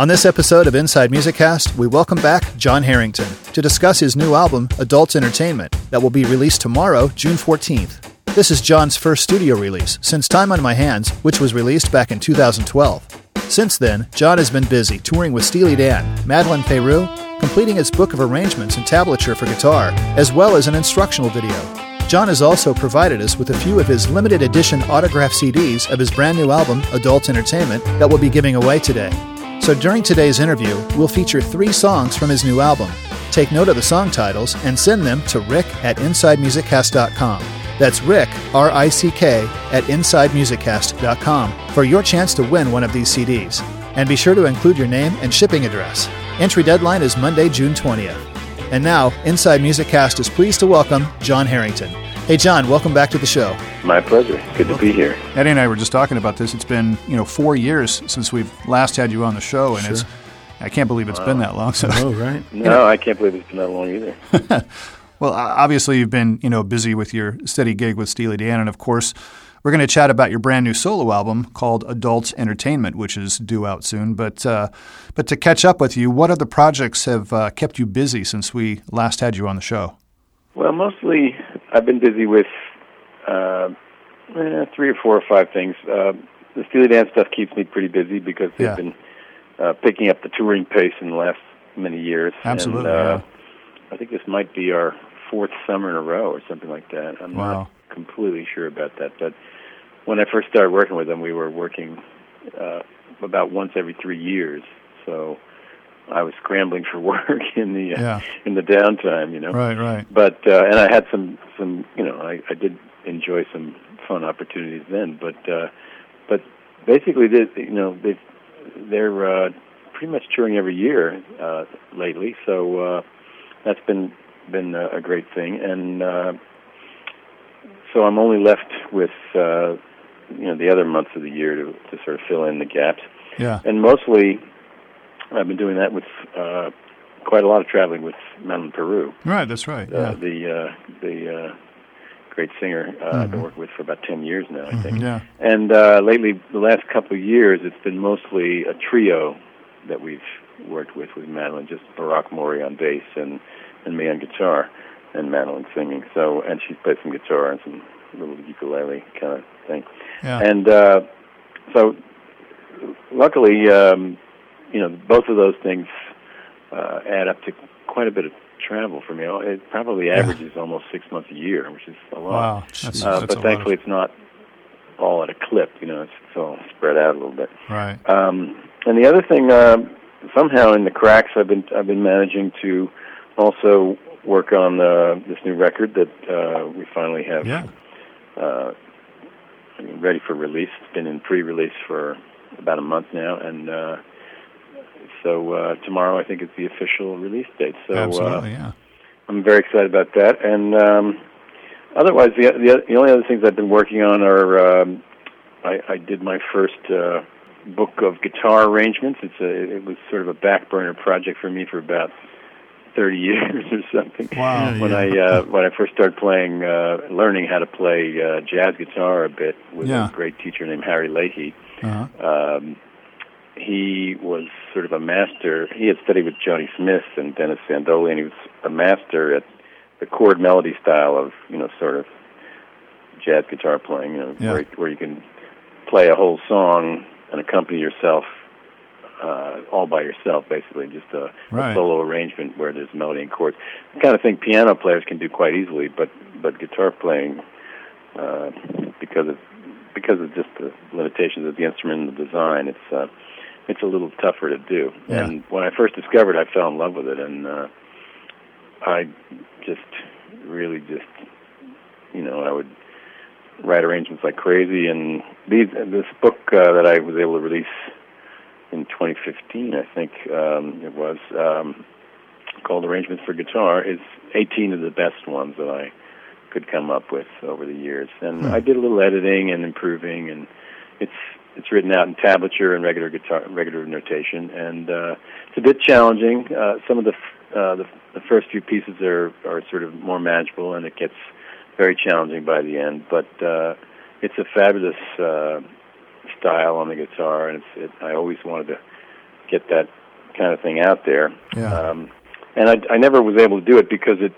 On this episode of Inside Music Cast, we welcome back Jon Herington to discuss his new album, Adult Entertainment, that will be released tomorrow, June 14th. This is Jon's first studio release since Time on My Hands, which was released back in 2012. Since then, Jon has been busy touring with Steely Dan, Madeleine Peyroux, completing his book of arrangements and tablature for guitar, as well as an instructional video. John has also provided us with a few of his limited edition autograph CDs of his brand new album, Adult Entertainment, that we'll be giving away today. So during today's interview, we'll feature three songs from his new album. Take note of the song titles and send them to rick at insidemusiccast.com. That's Rick, R I C K, at InsideMusicCast.com for your chance to win one of these CDs. And be sure to include your name and shipping address. Entry deadline is Monday, June 20th. And now, Inside Music Cast is pleased to welcome Jon Herington. Hey, Jon, welcome back to the show. My pleasure. Good to be here. Eddie and I were just talking about this. It's been, you know, four years since we've last had you on the show, and sure. it's I can't believe it's wow. been that long. So, oh, right? No, I can't believe it's been that long either. Well, obviously you've been you know busy with your steady gig with Steely Dan, and of course we're going to chat about your brand new solo album called Adult Entertainment, which is due out soon. But uh, but to catch up with you, what other projects have uh, kept you busy since we last had you on the show? Well, mostly I've been busy with uh, eh, three or four or five things. Uh, the Steely Dan stuff keeps me pretty busy because they've yeah. been uh, picking up the touring pace in the last many years. Absolutely. And, uh, yeah. I think this might be our fourth summer in a row or something like that. I'm wow. not completely sure about that, but when I first started working with them, we were working uh, about once every three years. So I was scrambling for work in the uh, yeah. in the downtime, you know. Right, right. But uh, and I had some some you know I, I did enjoy some fun opportunities then, but uh, but basically they you know they they're uh, pretty much touring every year uh, lately, so uh, that's been been a, a great thing, and uh, so I'm only left with uh, you know the other months of the year to to sort of fill in the gaps. Yeah, and mostly I've been doing that with uh, quite a lot of traveling with Madeleine Peyroux. Right, that's right. Uh, yeah. The uh, the uh, great singer uh, mm-hmm. I've been working with for about ten years now, I think. Mm-hmm, yeah. And uh, lately, the last couple of years, it's been mostly a trio that we've worked with with Madeleine, just Barak Mori on bass and and me on guitar, and Madeleine singing. So, and she's played some guitar and some little ukulele kind of thing. Yeah. And uh, so, luckily, um, you know, both of those things uh, add up to quite a bit of travel for me. It probably averages yeah. almost six months a year, which is a lot. Wow, that's, uh, that's but thankfully, it's not all at a clip. You know, it's, it's all spread out a little bit. Right. Um, and the other thing, uh, somehow in the cracks, I've been I've been managing to also work on uh, this new record that uh, we finally have yeah. uh, ready for release. It's been in pre-release for about a month now, and uh, so uh, tomorrow I think is the official release date. So Absolutely, uh, yeah. I'm very excited about that. And um, otherwise, the, the the only other things I've been working on are um, I, I did my first. Uh, book of guitar arrangements. It's a it was sort of a back burner project for me for about thirty years or something. Wow! When yeah. I uh, when I first started playing, uh, learning how to play uh, jazz guitar a bit with yeah. a great teacher named Harry Leahy. Uh-huh. Um, he was sort of a master. He had studied with Johnny Smith and Dennis Sandole, and he was a master at the chord melody style of you know sort of jazz guitar playing. You know, yeah. where where you can play a whole song and accompany yourself uh, all by yourself, basically, just a, right. a solo arrangement where there's melody and chords. The kind of thing piano players can do quite easily, but but guitar playing, uh, because of because of just the limitations of the instrument and the design, it's uh, it's a little tougher to do. Yeah. And when I first discovered, I fell in love with it, and uh, I just really just you know I would write arrangements like crazy. And these this book uh, that I was able to release in 2015, I think um, it was um, called Arrangements for Guitar, is 18 of the best ones that I could come up with over the years. And Hmm. I did a little editing and improving, and it's it's written out in tablature and regular guitar regular notation, and uh, it's a bit challenging. Uh, some of the, f- uh, the the first few pieces are are sort of more manageable, and it gets very challenging by the end. But uh, it's a fabulous uh, style on the guitar, and it's, it, I always wanted to get that kind of thing out there. Yeah. Um, and I, I never was able to do it because it,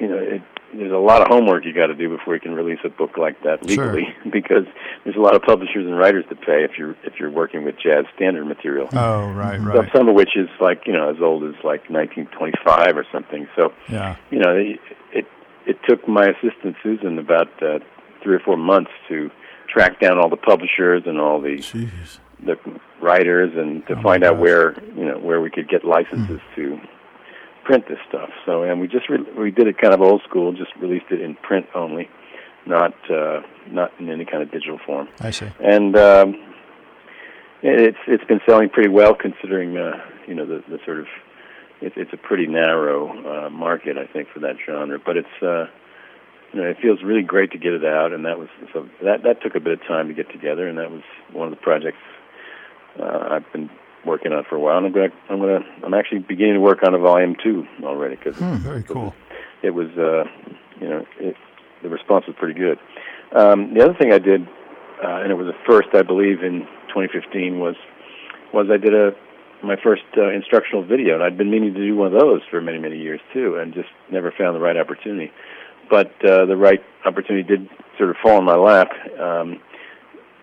you know, it, there's a lot of homework you got to do before you can release a book like that legally, Sure. because there's a lot of publishers and writers to pay if you're if you're working with jazz standard material. Oh, right, right. Some of which is like you know as old as like 1925 or something. So Yeah. you know it it, it took my assistant Susan about uh, three or four months to track down all the publishers and all the Jeez. the writers and to Oh, find out where you know where we could get licenses to print this stuff. So and we just re- we did it kind of old school, just released it in print only, not uh, not in any kind of digital form. I see. And um, it's it's been selling pretty well considering uh, you know the the sort of it's it's a pretty narrow uh, market I think for that genre, but it's. Uh, you know, it feels really great to get it out, and that was so that that took a bit of time to get together, and that was one of the projects uh, I've been working on for a while. And I'm gonna, I'm gonna, I'm actually beginning to work on a volume two already because Hmm, very cool. it was, uh, you know, it, the response was pretty good. Um, the other thing I did, uh, and it was a first, I believe, in 2015 was was I did a my first uh, instructional video, and I'd been meaning to do one of those for many, many years too, and just never found the right opportunity. But uh, the right opportunity did sort of fall in my lap um,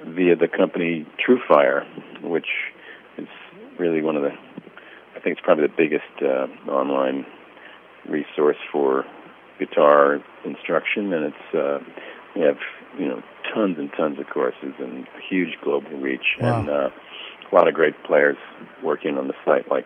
via the company TrueFire, which really one of the, I think it's probably the biggest uh, online resource for guitar instruction, and it's uh, we have you know tons and tons of courses and huge global reach, Wow. and uh, a lot of great players working on the site, like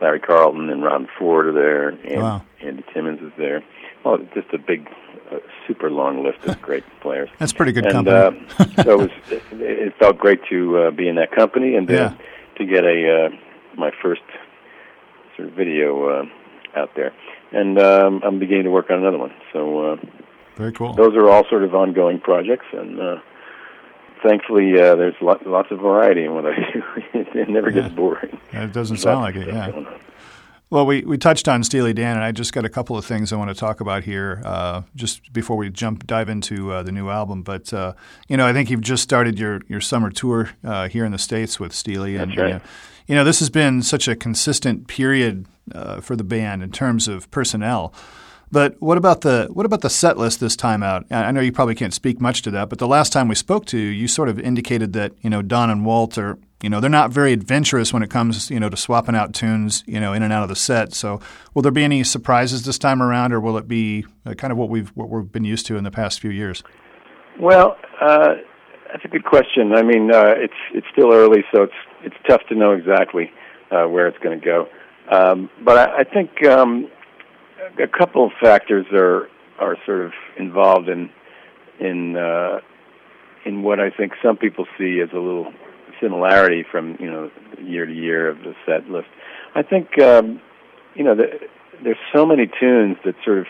Larry Carlton and Robben Ford are there, and Wow. Andy Timmons is there. Oh, just a big, uh, super long list of great players. That's pretty good and company. uh, so it, was, it, it felt great to uh, be in that company and Yeah. To get a uh, my first sort of video uh, out there. And um, I'm beginning to work on another one. So uh, very cool. those are all sort of ongoing projects, and uh, thankfully uh, there's lot, lots of variety in what I do. it never gets Yeah. boring. It doesn't sound like it, yeah. Well, we, we touched on Steely Dan, and I just got a couple of things I want to talk about here, uh, just before we jump dive into uh, the new album. But uh, you know, I think you've just started your your summer tour uh, here in the states with Steely, and right. you, know, you know this has been such a consistent period uh, for the band in terms of personnel. But what about the what about the set list this time out? I I know you probably can't speak much to that, but the last time we spoke to you, you sort of indicated that you know Don and Walt are you know they're not very adventurous when it comes you know to swapping out tunes you know in and out of the set. So will there be any surprises this time around, or will it be uh, kind of what we've what we've been used to in the past few years? Well, uh, that's a good question. I mean, uh, it's it's still early, so it's it's tough to know exactly uh, where it's going to go. Um, but I, I think um, a couple of factors are are sort of involved in in uh, in what I think some people see as a little similarity from you know year to year of the set list. I think um, you know the, there's so many tunes that sort of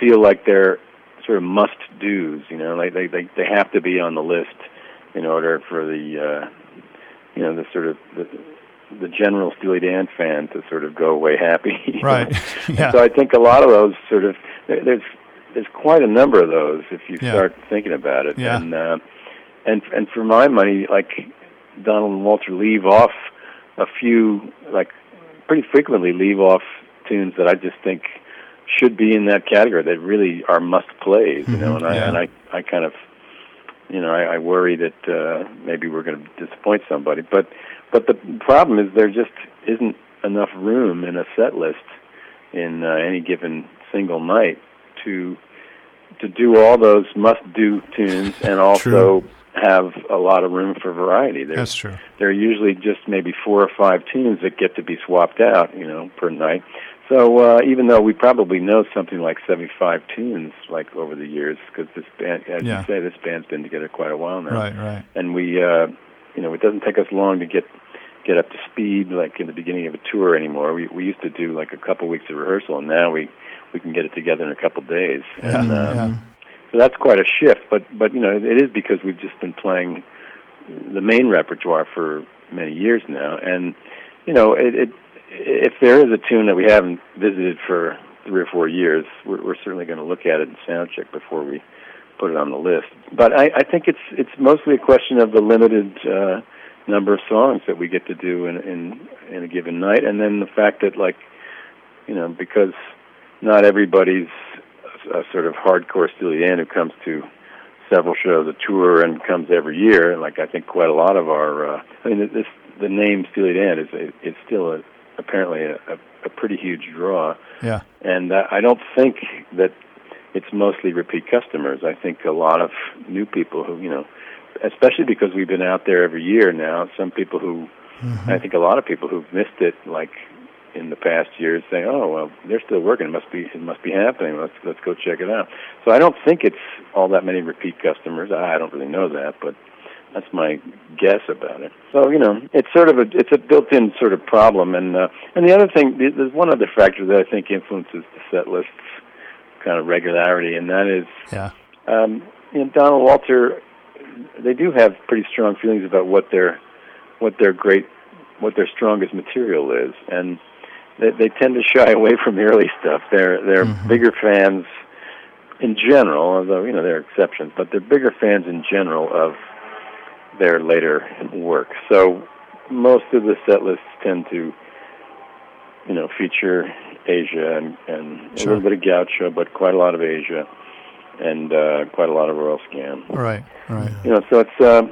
feel like they're sort of must dos. You know, like they they they have to be on the list in order for the uh, you know the sort of the, the general Steely Dan fan to sort of go away happy. Right. yeah. So I think a lot of those sort of there- there's there's quite a number of those if you Yeah. start thinking about it. Yeah. And uh, and and for my money, like Donald and Walter leave off a few like pretty frequently leave off tunes that I just think should be in that category that really are must plays, you know, and I yeah. and I I kind of you know, I, I worry that uh, maybe we're going to disappoint somebody. But but the problem is there just isn't enough room in a set list in uh, any given single night to to do all those must-do tunes and also have a lot of room for variety. There's, That's true. there are usually just maybe four or five tunes that get to be swapped out, you know, per night. So uh, even though we probably know something like 75 tunes, like over the years, because this band, as Yeah. you say, this band's been together quite a while now, Right. Right. and we, uh, you know, it doesn't take us long to get get up to speed, like in the beginning of a tour anymore. We we used to do like a couple weeks of rehearsal, and now we we can get it together in a couple days. Yeah. And, uh, yeah. That's quite a shift, but but you know it is because we've just been playing the main repertoire for many years now, and you know it, it if there is a tune that we haven't visited for three or four years, we're, we're certainly going to look at it and sound check before we put it on the list. But I, I think it's it's mostly a question of the limited uh, number of songs that we get to do in in in a given night, and then the fact that like you know because not everybody's a, sort of hardcore Steely Dan who comes to several shows, a tour, and comes every year. Like I think quite a lot of our, uh, I mean, this the name Steely Dan is is still a, apparently a, a, a pretty huge draw. Yeah, and uh, I don't think that it's mostly repeat customers. I think a lot of new people who you know, especially because we've been out there every year now. Some people who, mm-hmm. I think a lot of people who've missed it, like in the past years saying, "Oh, well, they're still working. It must be it must be happening. Let's let's go check it out." So I don't think it's all that many repeat customers. I don't really know that, but that's my guess about it. So you know, it's sort of a it's a built-in sort of problem. And uh, and the other thing, there's one other factor that I think influences the set list's kind of regularity, and that is, yeah, um, you know, Donald Walter. They do have pretty strong feelings about what their what their great what their strongest material is, and they, they tend to shy away from the early stuff. They're they're mm-hmm. bigger fans in general, although you know there are exceptions, but they're bigger fans in general of their later work. So most of the set lists tend to, you know, feature Aja and, and sure. a little bit of Gaucho, but quite a lot of Aja and uh, quite a lot of Royal Scam. Right, right. You know, so it's. Uh,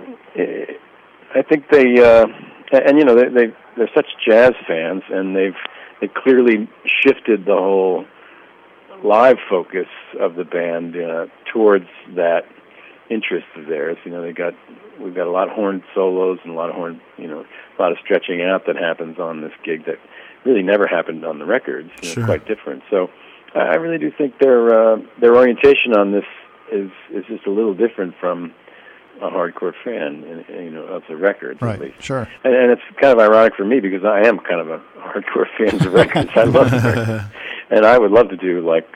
I think they, uh, and you know, they, they they're such jazz fans, and they've it clearly shifted the whole live focus of the band uh, towards that interest of theirs. You know, they got we've got a lot of horn solos and a lot of horn, you know, a lot of stretching out that happens on this gig that really never happened on the records. You know, sure. Quite different. So I really do think their uh, their orientation on this is is just a little different from a hardcore fan, you know, of the records right, at least. Sure. And, and it's kind of ironic for me because I am kind of a hardcore fan of the records. I love the records, and I would love to do like,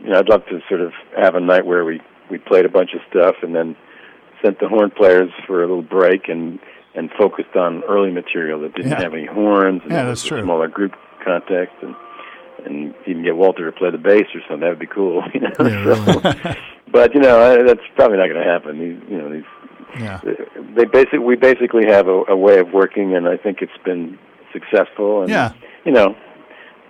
you know, I'd love to sort of have a night where we we played a bunch of stuff and then sent the horn players for a little break and and focused on early material that didn't yeah. have any horns and yeah, that's true. smaller group context and and even get Walter to play the bass or something. That would be cool, you know. Yeah, so, but you know, that's probably not going to happen. These, you know, these. Yeah. Uh, they basically we basically have a, a way of working, and I think it's been successful. And, Yeah. You know,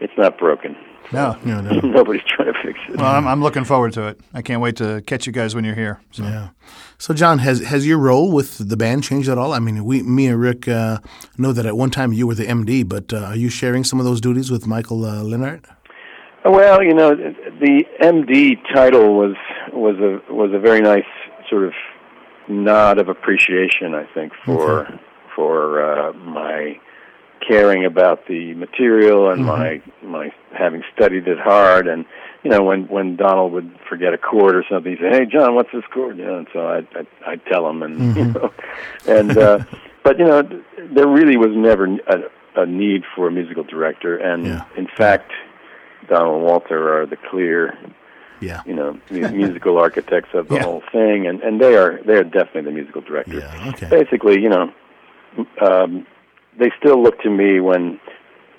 it's not broken. No. No, no. Nobody's trying to fix it. Well, I'm, I'm looking forward to it. I can't wait to catch you guys when you're here. So. Yeah. So, Jon, has has your role with the band changed at all? I mean, we, me and Rick uh, know that at one time you were the MD, but uh, are you sharing some of those duties with Michael uh, Leonhart? Well, you know, the MD title was was a was a very nice sort of nod of appreciation, I think, for Okay. for uh, my caring about the material and Mm-hmm. my my having studied it hard. And you know, when when Donald would forget a chord or something, he'd say, "Hey, Jon, what's this chord?" You know, and so I'd I'd, I'd tell him, and you Mm-hmm. know, and uh, but you know, there really was never a, a need for a musical director, and Yeah. in fact. Donald and Walter are the clear, Yeah. you know, mu- musical architects of the Yeah. whole thing, and and they are they are definitely the musical directors. Yeah. Okay. Basically, you know, um, they still look to me when,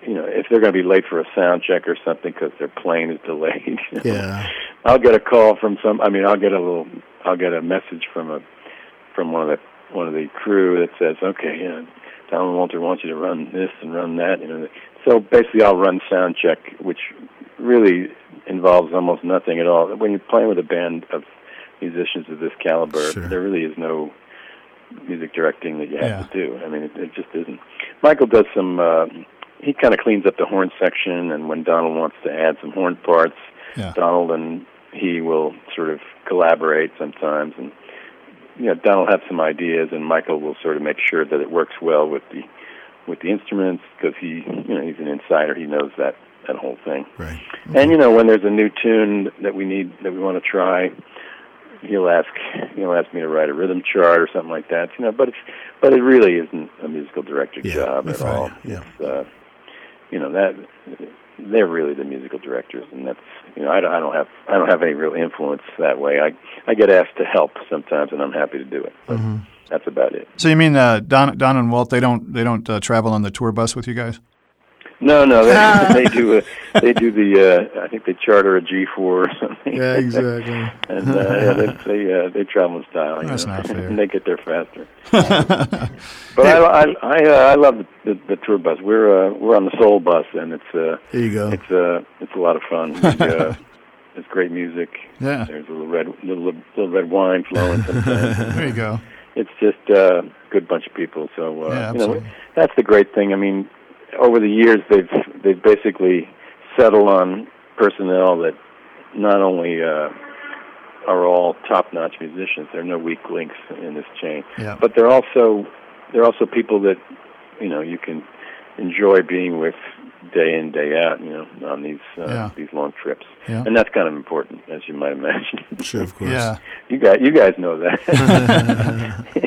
you know, if they're going to be late for a sound check or something because their plane is delayed. you know. Yeah. I'll get a call from some. I mean, I'll get a little. I'll get a message from a from one of the one of the crew that says, "Okay, you know, Donald Walter wants you to run this and run that." You know, so basically, I'll run sound check, which really involves almost nothing at all. When you're playing with a band of musicians of this caliber, Sure. there really is no music directing that you have Yeah. to do. I mean, it, it just isn't. Michael does some. Uh, he kind of cleans up the horn section, and when Donald wants to add some horn parts, Yeah. Donald and he will sort of collaborate sometimes, and you know, Donald have some ideas, and Michael will sort of make sure that it works well with the with the instruments because he, you know, he's an insider. He knows that that whole thing. Right. And you know, when there's a new tune that we need that we want to try, he'll ask he'll ask me to write a rhythm chart or something like that. You know, but it's but it really isn't a musical director Yeah, job at right, all. yeah. It's, uh, you know that they're really the musical directors, and that's you know I don't, I don't have I don't have any real influence that way. I I get asked to help sometimes, and I'm happy to do it. But Mm-hmm. That's about it. So you mean uh, Don, Don and Walt? They don't they don't uh, travel on the tour bus with you guys? No, no, they, they do. A, they do the. Uh, I think they charter a G four or something. Yeah, exactly. and uh, yeah, they they, uh, they travel in style. That's know? not fair. and they get there faster. but I I I, uh, I love the, the, the tour bus. We're uh, we're on the Soul bus, and it's uh, There you go. it's uh, it's a lot of fun. We, uh, it's great music. Yeah. There's a little red little little red wine flowing sometimes. There you go. it's just uh, a good bunch of people. So uh, Yeah, you know, absolutely. that's the great thing. I mean, over the years they've they've basically settled on personnel that not only uh, are all top-notch musicians. There are no weak links in this chain, Yeah. but they're also they're also people that you know you can enjoy being with day in day out. You know, on these uh, Yeah. these long trips, Yeah. and that's kind of important, as you might imagine. Sure, of course. Yeah. you guys, you guys know that.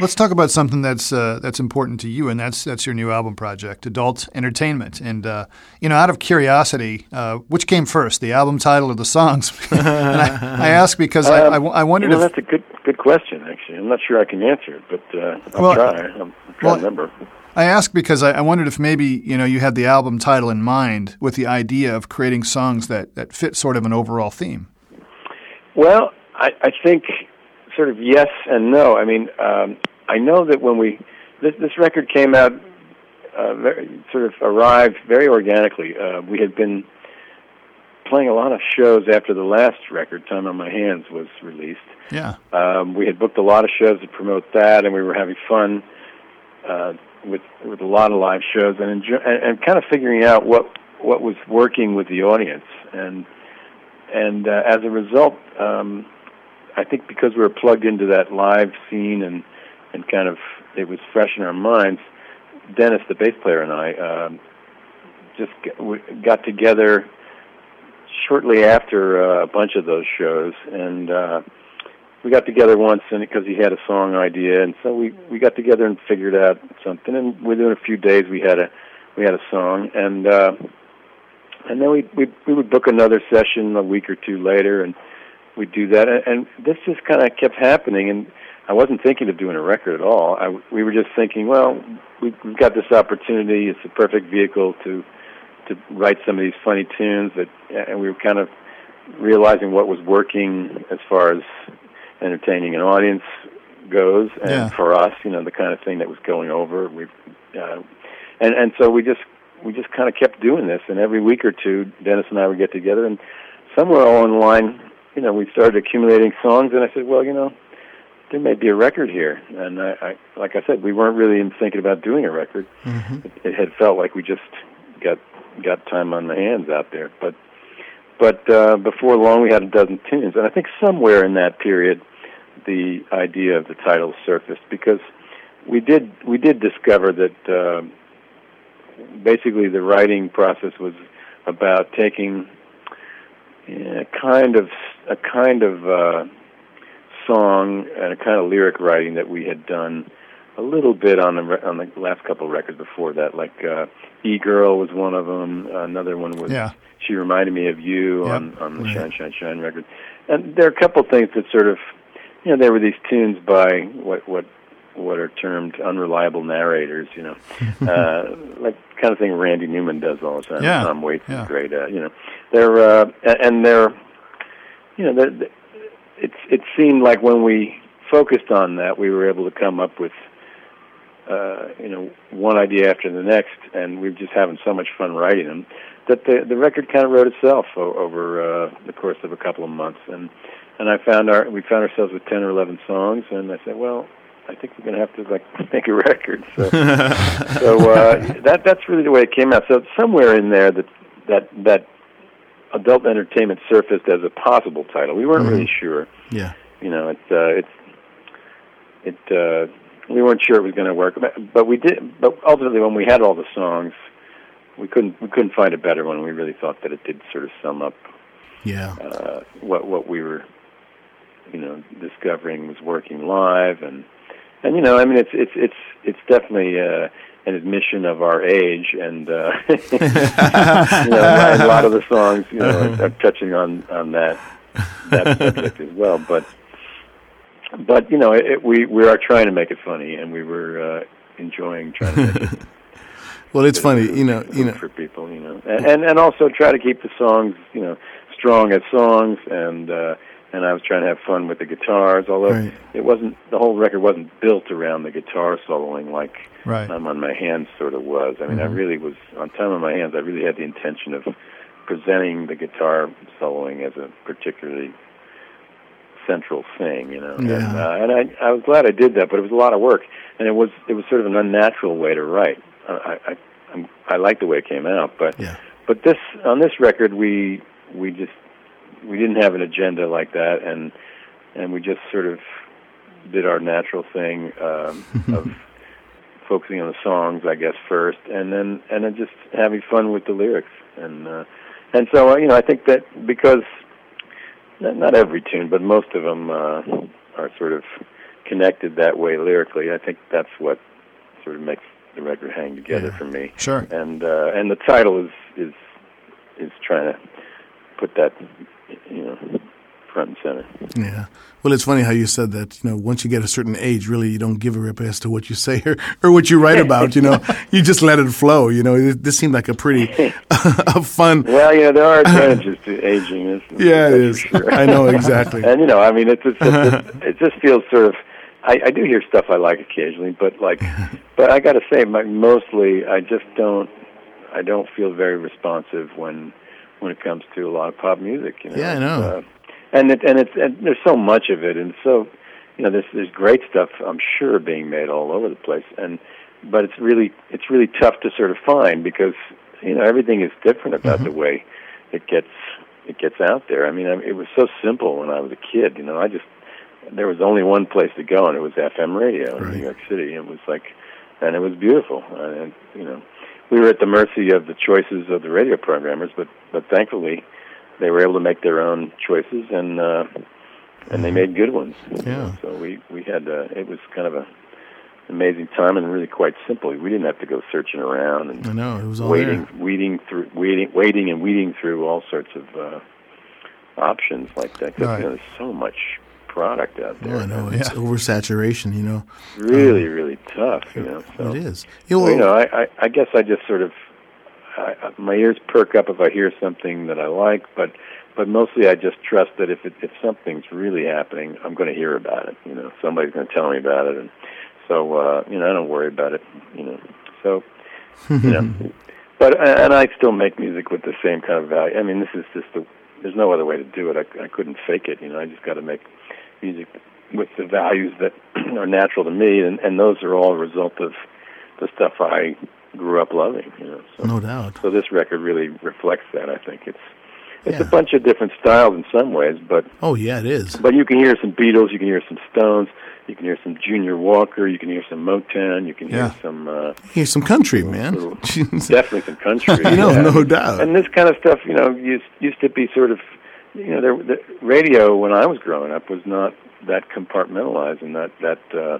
Let's talk about something that's uh, that's important to you, and that's that's your new album project, Adult Entertainment. And uh, you know, out of curiosity, uh, which came first, the album title or the songs? and I, I ask because I, I, Um, I wondered you know, if that's a good good question. Actually, I'm not sure I can answer it, but uh, I'll Well, try. I'm, I'm trying well, to remember. I ask because I, I wondered if maybe you know you had the album title in mind with the idea of creating songs that that fit sort of an overall theme. Well, I, I think sort of yes and no. I mean, um, I know that when we this this record came out, uh, very, sort of arrived very organically. Uh, we had been playing a lot of shows after the last record, "Time on My Hands," was released. Yeah. Um, we had booked a lot of shows to promote that, and we were having fun uh, with with a lot of live shows, and, enjoy, and and kind of figuring out what what was working with the audience, and and uh, as a result, um, I think because we were plugged into that live scene and and kind of it was fresh in our minds. Dennis, the bass player, and I um, just got together shortly after uh, a bunch of those shows, and uh, we got together once, and because he had a song idea, and so we we got together and figured out something, and within a few days we had a we had a song, and uh, and then we we we would book another session a week or two later, and we'd do that, and, this just kind of kept happening, and I wasn't thinking of doing a record at all. I we were just thinking, well, we, we've got this opportunity; it's the perfect vehicle to to write some of these funny tunes that, and we were kind of realizing what was working as far as entertaining an audience goes, and Yeah. for us, you know, the kind of thing that was going over. We, uh, and and so we just we just kind of kept doing this, and every week or two, Dennis and I would get together, and somewhere along the line, you know, we started accumulating songs, and I said, well, you know, there may be a record here, and I, I like I said, we weren't really even thinking about doing a record. It, it had felt like we just got got time on the hands out there, but but uh, before long, we had a dozen tunes, and I think somewhere in that period, the idea of the title surfaced because we did we did discover that uh, basically the writing process was about taking yeah, kind of a kind of uh, song and a kind of lyric writing that we had done a little bit on the re- on the last couple of records before that. Like uh, "E Girl" was one of them. Another one was Yeah. "She Reminded Me of You" Yep. on on the Right. "Shine Shine Shine" record. And there are a couple of things that sort of, you know, there were these tunes by what what what are termed unreliable narrators. You know, uh, like kind of thing Randy Newman does all the time. Yeah. Tom Waits Yeah. is great. Uh, you know, they're uh, and they're you know, they're, it's it seemed like when we focused on that, we were able to come up with, uh, you know, one idea after the next, and we were just having so much fun writing them that the the record kind of wrote itself o- over uh, the course of a couple of months, and and I found our we found ourselves with ten or eleven songs, and I said, well. I think we're going to have to like make a record. So, so uh, that that's really the way it came out. So somewhere in there, that that that adult entertainment surfaced as a possible title. We weren't really sure. Yeah. You know, it's uh, it's it. Uh, we weren't sure it was going to work, but, but we did. But ultimately, when we had all the songs, we couldn't we couldn't find a better one. We really thought that it did sort of sum up Yeah. uh, what what we were, you know, discovering was working live, and and you know, I mean, it's it's it's it's definitely uh, an admission of our age, and uh, you know, a lot of the songs, you know, are, are touching on on that that subject as well. But but you know, it, we we are trying to make it funny, and we were uh, enjoying trying to make it Well, it's funny, you know, you know, for people, you know, and, and and also try to keep the songs, you know, strong as songs, and uh, and I was trying to have fun with the guitars, although Right. it wasn't the whole record wasn't built around the guitar soloing like Right. Time on My Hands sort of was. I mean, I really was on Time on My Hands. I really had the intention of presenting the guitar soloing as a particularly central thing, you know. Yeah. And, uh, and I, I was glad I did that, but it was a lot of work, and it was it was sort of an unnatural way to write. I I I'm, I like the way it came out, but Yeah. but this on this record we we just we didn't have an agenda like that, and and we just sort of did our natural thing um, of focusing on the songs, I guess first, and then and then just having fun with the lyrics, and uh, and so uh, you know I think that because not, not every tune, but most of them uh, are sort of connected that way lyrically. I think that's what sort of makes the record hang together Yeah. for me. Sure. And uh, and the title is is is trying to put that you know front and center. Yeah. Well, it's funny how you said that, you know, once you get a certain age, really you don't give a rip as to what you say or, or what you write about, you know. you just let it flow, you know. This seemed like a pretty a fun. Well, you know there are advantages to aging. This, Yeah, it is. sure. I know exactly. and you know, I mean, it's it just, it just feels sort of. I, I do hear stuff I like occasionally, but like, but I got to say, my, mostly I just don't. I don't feel very responsive when when it comes to a lot of pop music. You know? Yeah, I know. Uh, and it and it's and there's so much of it, and so you know, there's there's great stuff I'm sure being made all over the place, and but it's really it's really tough to sort of find because you know everything is different about Mm-hmm. the way it gets it gets out there. I mean, I, it was so simple when I was a kid. You know, I just there was only one place to go, and it was FM radio in Right. New York City. It was like, and it was beautiful. And you know, we were at the mercy of the choices of the radio programmers, but but thankfully, they were able to make their own choices, and uh, and they made good ones. Mm-hmm. Yeah. So we we had uh, it was kind of a amazing time and really quite simple. We didn't have to go searching around and I know it was all waiting, there. weeding through, waiting, waiting, and weeding through all sorts of uh, options like that. 'Cause, Right. you know, there's so much product out there. Oh, I know it's Yeah. oversaturation. You know, It's really, really tough. You know, so it is. You know, well, you know, I, I, I guess I just sort of, I, I- my ears perk up if I hear something that I like, but, but mostly I just trust that if it, if something's really happening, I'm going to hear about it. You know, somebody's going to tell me about it, and so uh, you know, I don't worry about it. You know, so you know, but and I still make music with the same kind of value. I mean, this is just the. There's no other way to do it. I, I couldn't fake it. You know, I just got to make music with the values that are natural to me, and, and those are all a result of the stuff I grew up loving. You know, so, no doubt. so this record really reflects that. I think it's it's Yeah. a bunch of different styles in some ways, but Oh yeah, it is. but you can hear some Beatles, you can hear some Stones, you can hear some Junior Walker, you can hear some Motown, you can hear some uh, Here's some country, man. Definitely some country. You know, yeah. no doubt. And this kind of stuff, you know, used used to be sort of, you know, there, the radio when I was growing up was not that compartmentalized and that that uh,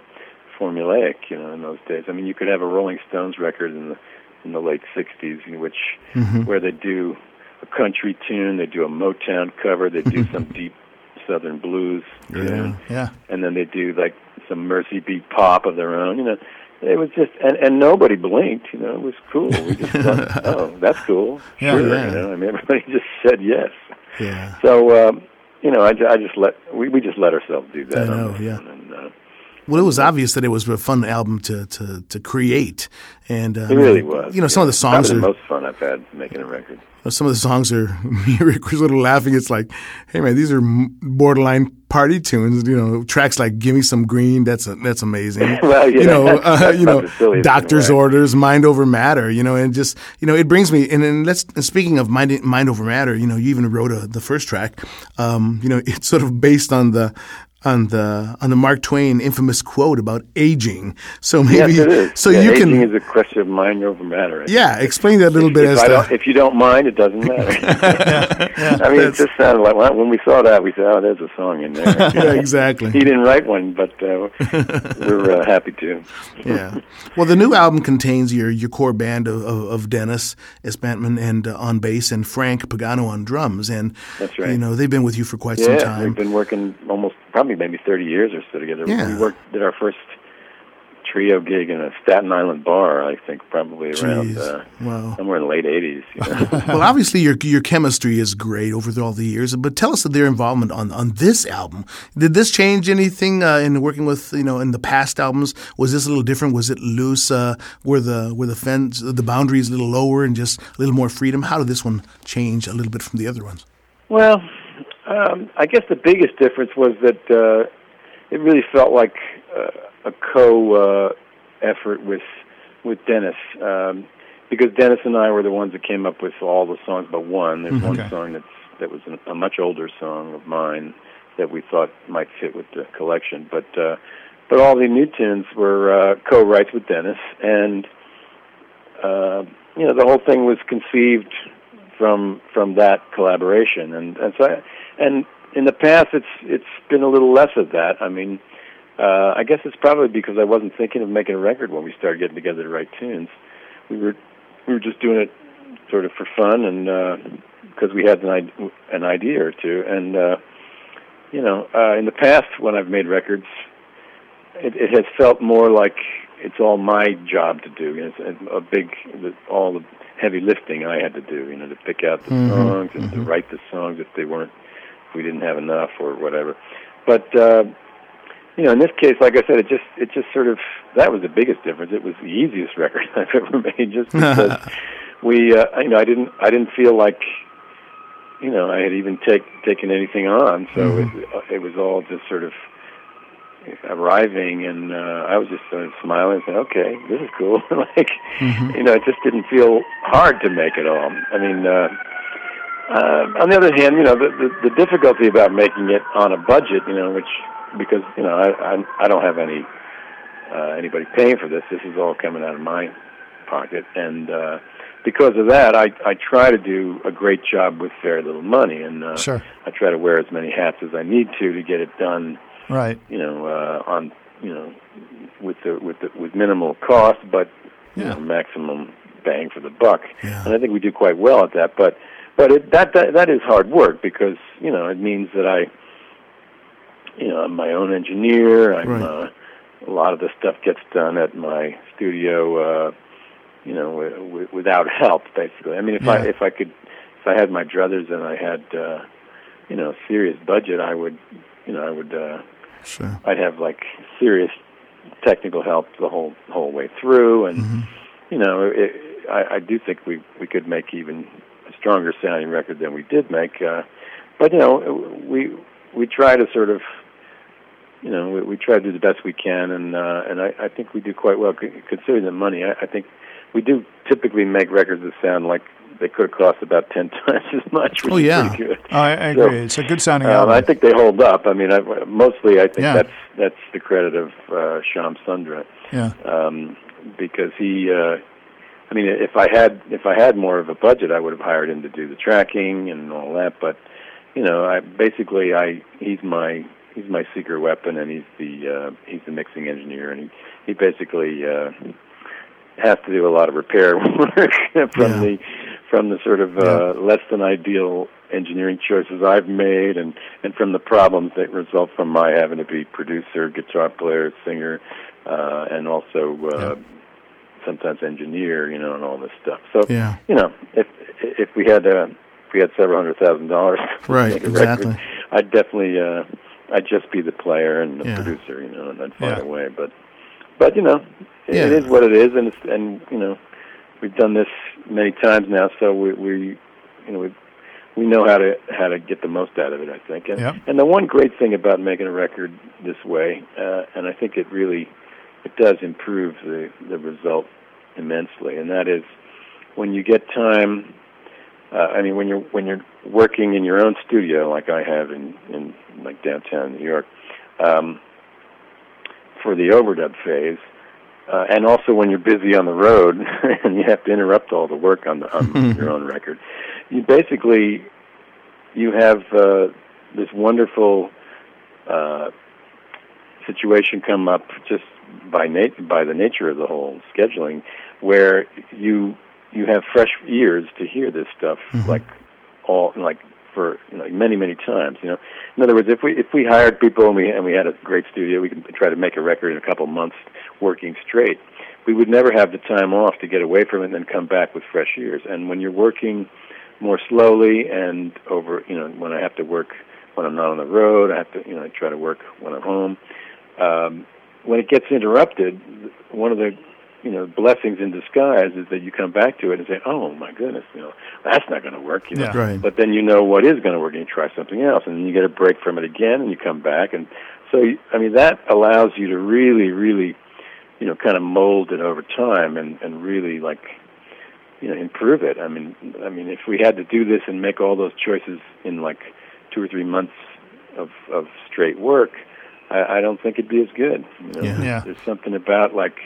formulaic, you know, in those days. I mean, you could have a Rolling Stones record in the in the late '60s, in which Mm-hmm. where they do a country tune, they do a Motown cover, they do some deep Southern blues Yeah. Yeah. and then they do like some Mersey beat pop of their own. You know, it was just and and nobody blinked. You know, it was cool. We just thought, oh, that's cool. Yeah, sure. yeah. You know, I mean, everybody just said yes. Yeah. So um, you know, I, I just let we we just let ourselves do that. I know, yeah. one, And, uh, Well, it was obvious that it was a fun album to to, to create, and uh, it really was. You know, some of the songs Probably are the most fun I've had making a record. some of the songs are. Rick was a little laughing. It's like, hey man, these are borderline party tunes. You know, tracks like "Give Me Some Green." That's a, that's amazing. Well, yeah, you know, uh, you know, about the silliest doctor's thing, right? orders, mind over matter. You know, and just you know, it brings me. And then let's and speaking of mind mind over matter. You know, you even wrote a, the first track. Um, you know, it's sort of based on the. On the on the Mark Twain infamous quote about aging, so maybe yes, it is. so yeah, you aging can is a question of mind over matter. yeah explain that a little bit if, as I to don't, if you don't mind, it doesn't matter. I mean, it just sounded like when we saw that, we said, "Oh, there's a song in there." yeah exactly he didn't write one, but uh, we're uh, happy to. yeah. Well, the new album contains your your core band of, of, of Dennis Espantman and uh, on bass and Frank Pagano on drums, and That's right. You know they've been with you for quite some Yeah, we've time. been working almost probably maybe 30 years or so together. Yeah. We worked did our first trio gig in a Staten Island bar. I think probably around Jeez. uh, Wow. somewhere in the late '80s. You know? well, obviously your your chemistry is great over all the years, but tell us of their involvement on on this album. Did this change anything uh, in working with you know in the past albums? Was this a little different? Was it loose? Uh, were the were the fence the boundaries a little lower and just a little more freedom? How did this one change a little bit from the other ones? Well, um, I guess the biggest difference was that uh, it really felt like uh, a co uh, effort with with Dennis. Um, because Dennis and I were the ones that came up with all the songs but one. There's one Okay. song that's that was an, a much older song of mine that we thought might fit with the collection, but uh, but all the new tunes were uh, co-writes with Dennis, and uh, you know the whole thing was conceived from from that collaboration, and and so I, and in the past it's it's been a little less of that. I mean, uh, I guess it's probably because I wasn't thinking of making a record when we started getting together to write tunes. We were we were just doing it sort of for fun and because we had an an idea or two. And uh, you know, uh, in the past when I've made records, it, it has felt more like it's all my job to do. You know, it's a big the, all the heavy lifting I had to do. You know, to pick out the songs and to write the songs if they weren't if we didn't have enough or whatever. But uh, you know, in this case, like I said, it just it just sort of that was the biggest difference. It was the easiest record I've ever made, just because we, uh, you know, I didn't I didn't feel like, you know, I had even take taken anything on, so it, it was all just sort of arriving, and uh, I was just sort of smiling and saying, "Okay, this is cool." like, you know, it just didn't feel hard to make it all. I mean. uh uh, on the other hand, you know, the, the the difficulty about making it on a budget, you know, which because you know I I, I don't have any uh, anybody paying for this. This is all coming out of my pocket, and uh, because of that, I I try to do a great job with very little money, and uh, Sure. I try to wear as many hats as I need to to get it done. Right. You know, uh, on you know, with the with the with minimal cost, but you know, maximum bang for the buck. Yeah. And I think we do quite well at that. But but it, that, that that is hard work because you know it means that I, you know, I'm my own engineer. I'm Right. uh, a lot of the stuff gets done at my studio. Uh, you know, w- w- without help, basically. I mean, if I if I could, if I had my druthers and I had, uh, you know, a serious budget, I would, you know, I would. Uh, Sure. I'd have like serious technical help the whole whole way through, and you know, it, I, I do think we we could make even a stronger sounding record than we did make. Uh, but you know, we we try to sort of, you know, we, we try to do the best we can, and uh, and I, I think we do quite well considering the money. I, I think we do typically make records that sound like they could have cost about ten times as much. Which Oh, yeah. pretty good. Oh, I, I So, agree. it's a good sounding Um, album. I think they hold up. I mean, I, mostly I think Yeah. that's that's the credit of uh, Sham Sundra yeah. um, because he. Uh, I mean, if I had if I had more of a budget, I would have hired him to do the tracking and all that. But you know, I basically I he's my he's my secret weapon, and he's the uh, he's the mixing engineer, and he he basically uh, has to do a lot of repair work from Yeah. the from the sort of uh, less than ideal engineering choices I've made, and and from the problems that result from my having to be producer, guitar player, singer, uh, and also uh, sometimes engineer, you know, and all this stuff. So Yeah. you know, if if we had uh, if we had several hundred thousand dollars, Right, exactly. record, I'd definitely uh, I'd just be the player and the Yeah. producer, you know, and I'd find Yeah. a way. But but you know, it, Yeah. it is what it is, and it's and you know, we've done this many times now, so we we you know we we know how to how to get the most out of it. I think, and Yep. and the one great thing about making a record this way, uh, and I think it really it does improve the the result immensely, and that is when you get time. Uh, I mean, when you're when you're working in your own studio, like I have in in like downtown New York, um, for the overdub phase, uh, and also when you're busy on the road and you have to interrupt all the work on the on your own record, you basically you have uh, this wonderful uh, situation come up just by nat- by the nature of the whole scheduling, where you you have fresh ears to hear this stuff like all like for you know many many times. You know, in other words, if we if we hired people and we and we had a great studio, we could try to make a record in a couple months working straight, we would never have the time off to get away from it and then come back with fresh ears. And when you're working more slowly and over, you know, when I have to work when I'm not on the road, I have to, you know, I try to work when I'm home. Um, when it gets interrupted, one of the you know blessings in disguise is that you come back to it and say, "Oh my goodness, you know that's not going to work." You know? Yeah. Right. But then you know what is going to work, and you try something else, and then you get a break from it again, and you come back, and so I mean that allows you to really, really, you know, kind of mold it over time, and and really like you know improve it. I mean, I mean, if we had to do this and make all those choices in like two or three months of of straight work, I, I don't think it'd be as good. You know? Yeah. Yeah. There's something about like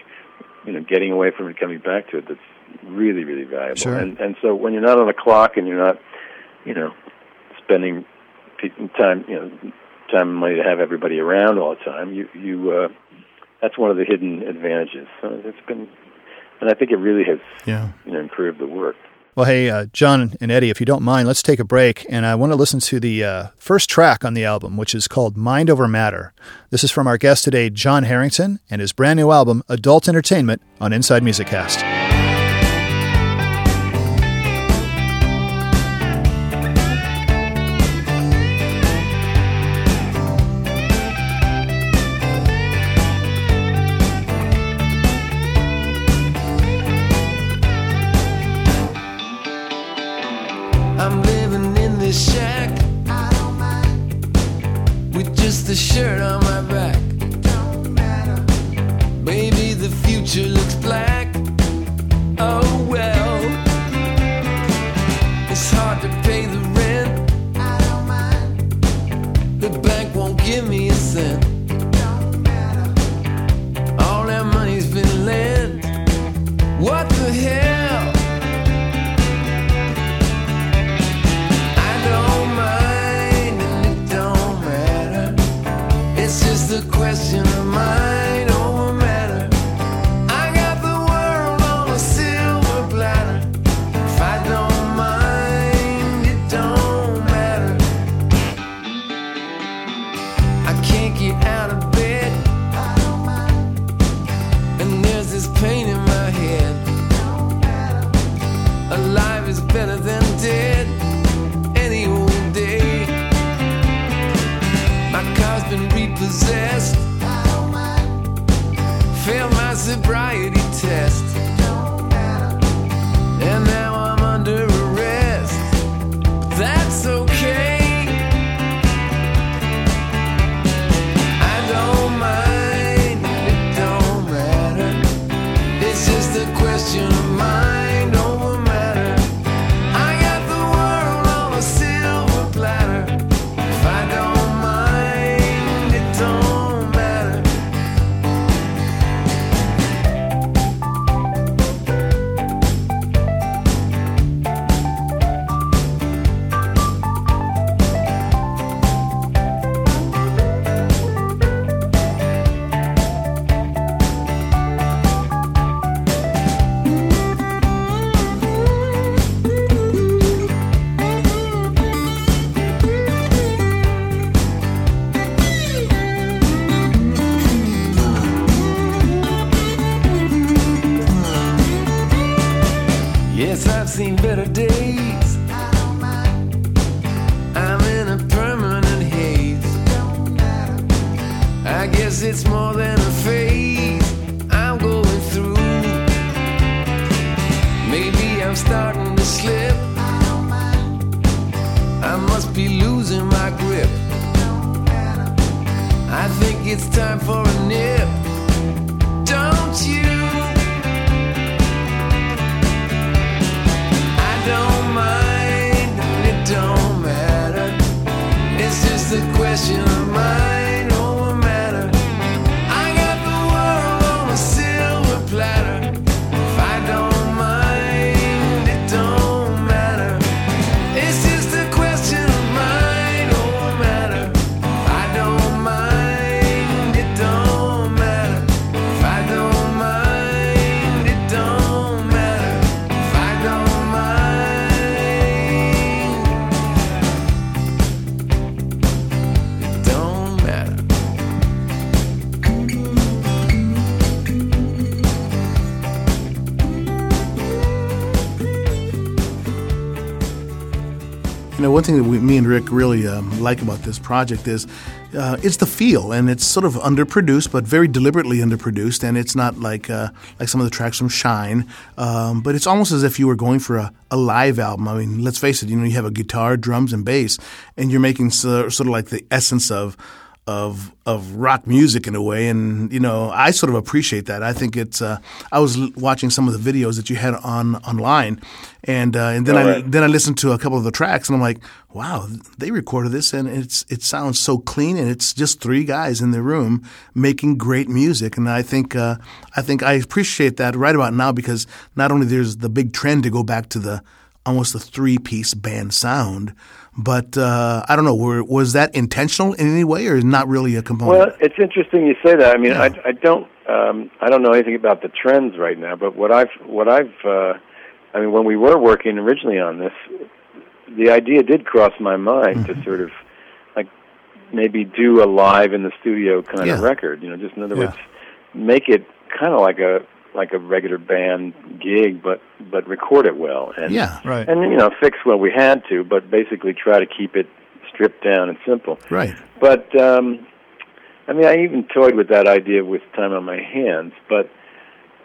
you know getting away from it, coming back to it that's really really valuable. Sure. And and so when you're not on the clock and you're not you know spending pe- time you know time and money to have everybody around all the time, you you uh, that's one of the hidden advantages. So it's been, and I think it really has Yeah. you know improved the work. Well, hey, uh, Jon and Eddie, if you don't mind, let's take a break. And I want to listen to the uh, first track on the album, which is called Mind Over Matter. This is from our guest today, Jon Herington, and his brand new album, Adult Entertainment, on Inside Music Cast. It's time for a nip. Don't you? I don't mind, it don't matter. It's just a question one thing that we, me and Rick really um, like about this project is uh, it's the feel, and it's sort of underproduced, but very deliberately underproduced. And it's not like uh, like some of the tracks from Shine, um, but it's almost as if you were going for a, a live album. I mean, let's face it. You know, you have a guitar, drums, and bass, and you're making so, sort of like the essence of of of rock music in a way, and you know I sort of appreciate that. I think it's. Uh, I was l- watching some of the videos that you had on online, and uh, and then Oh, I then I listened to a couple of the tracks, and I'm like, wow, they recorded this, and it's it sounds so clean, and it's just three guys in the room making great music, and I think uh, I think I appreciate that right about now because not only there's the big trend to go back to the almost the three piece band sound. But uh, I don't know. Were, was that intentional in any way, or not really a component? Well, it's interesting you say that. I mean, I, I don't, um, I don't know anything about the trends right now. But what I've, what I've, uh, I mean, when we were working originally on this, the idea did cross my mind Mm-hmm. to sort of, like, maybe do a live in the studio kind of record. You know, just in other Yeah. words, make it kind of like a, like a regular band gig, but but record it well. And yeah, Right. and you know, fix what we had to, but basically try to keep it stripped down and simple. right. But um, I mean, I even toyed with that idea with time on my hands. But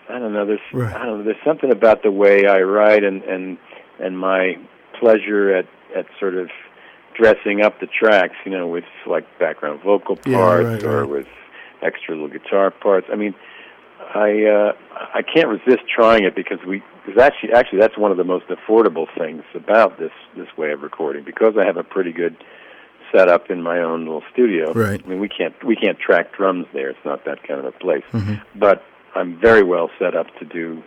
I don't know. There's Right. I don't know. There's something about the way I write and and and my pleasure at at sort of dressing up the tracks. You know, with like background vocal Yeah, parts right, or right. with extra little guitar parts. I mean. I uh, I can't resist trying it because we because actually actually that's one of the most affordable things about this this way of recording because I have a pretty good set up in my own little studio. Right. I mean, we can't we can't track drums there. It's not that kind of a place. Mm-hmm. But I'm very well set up to do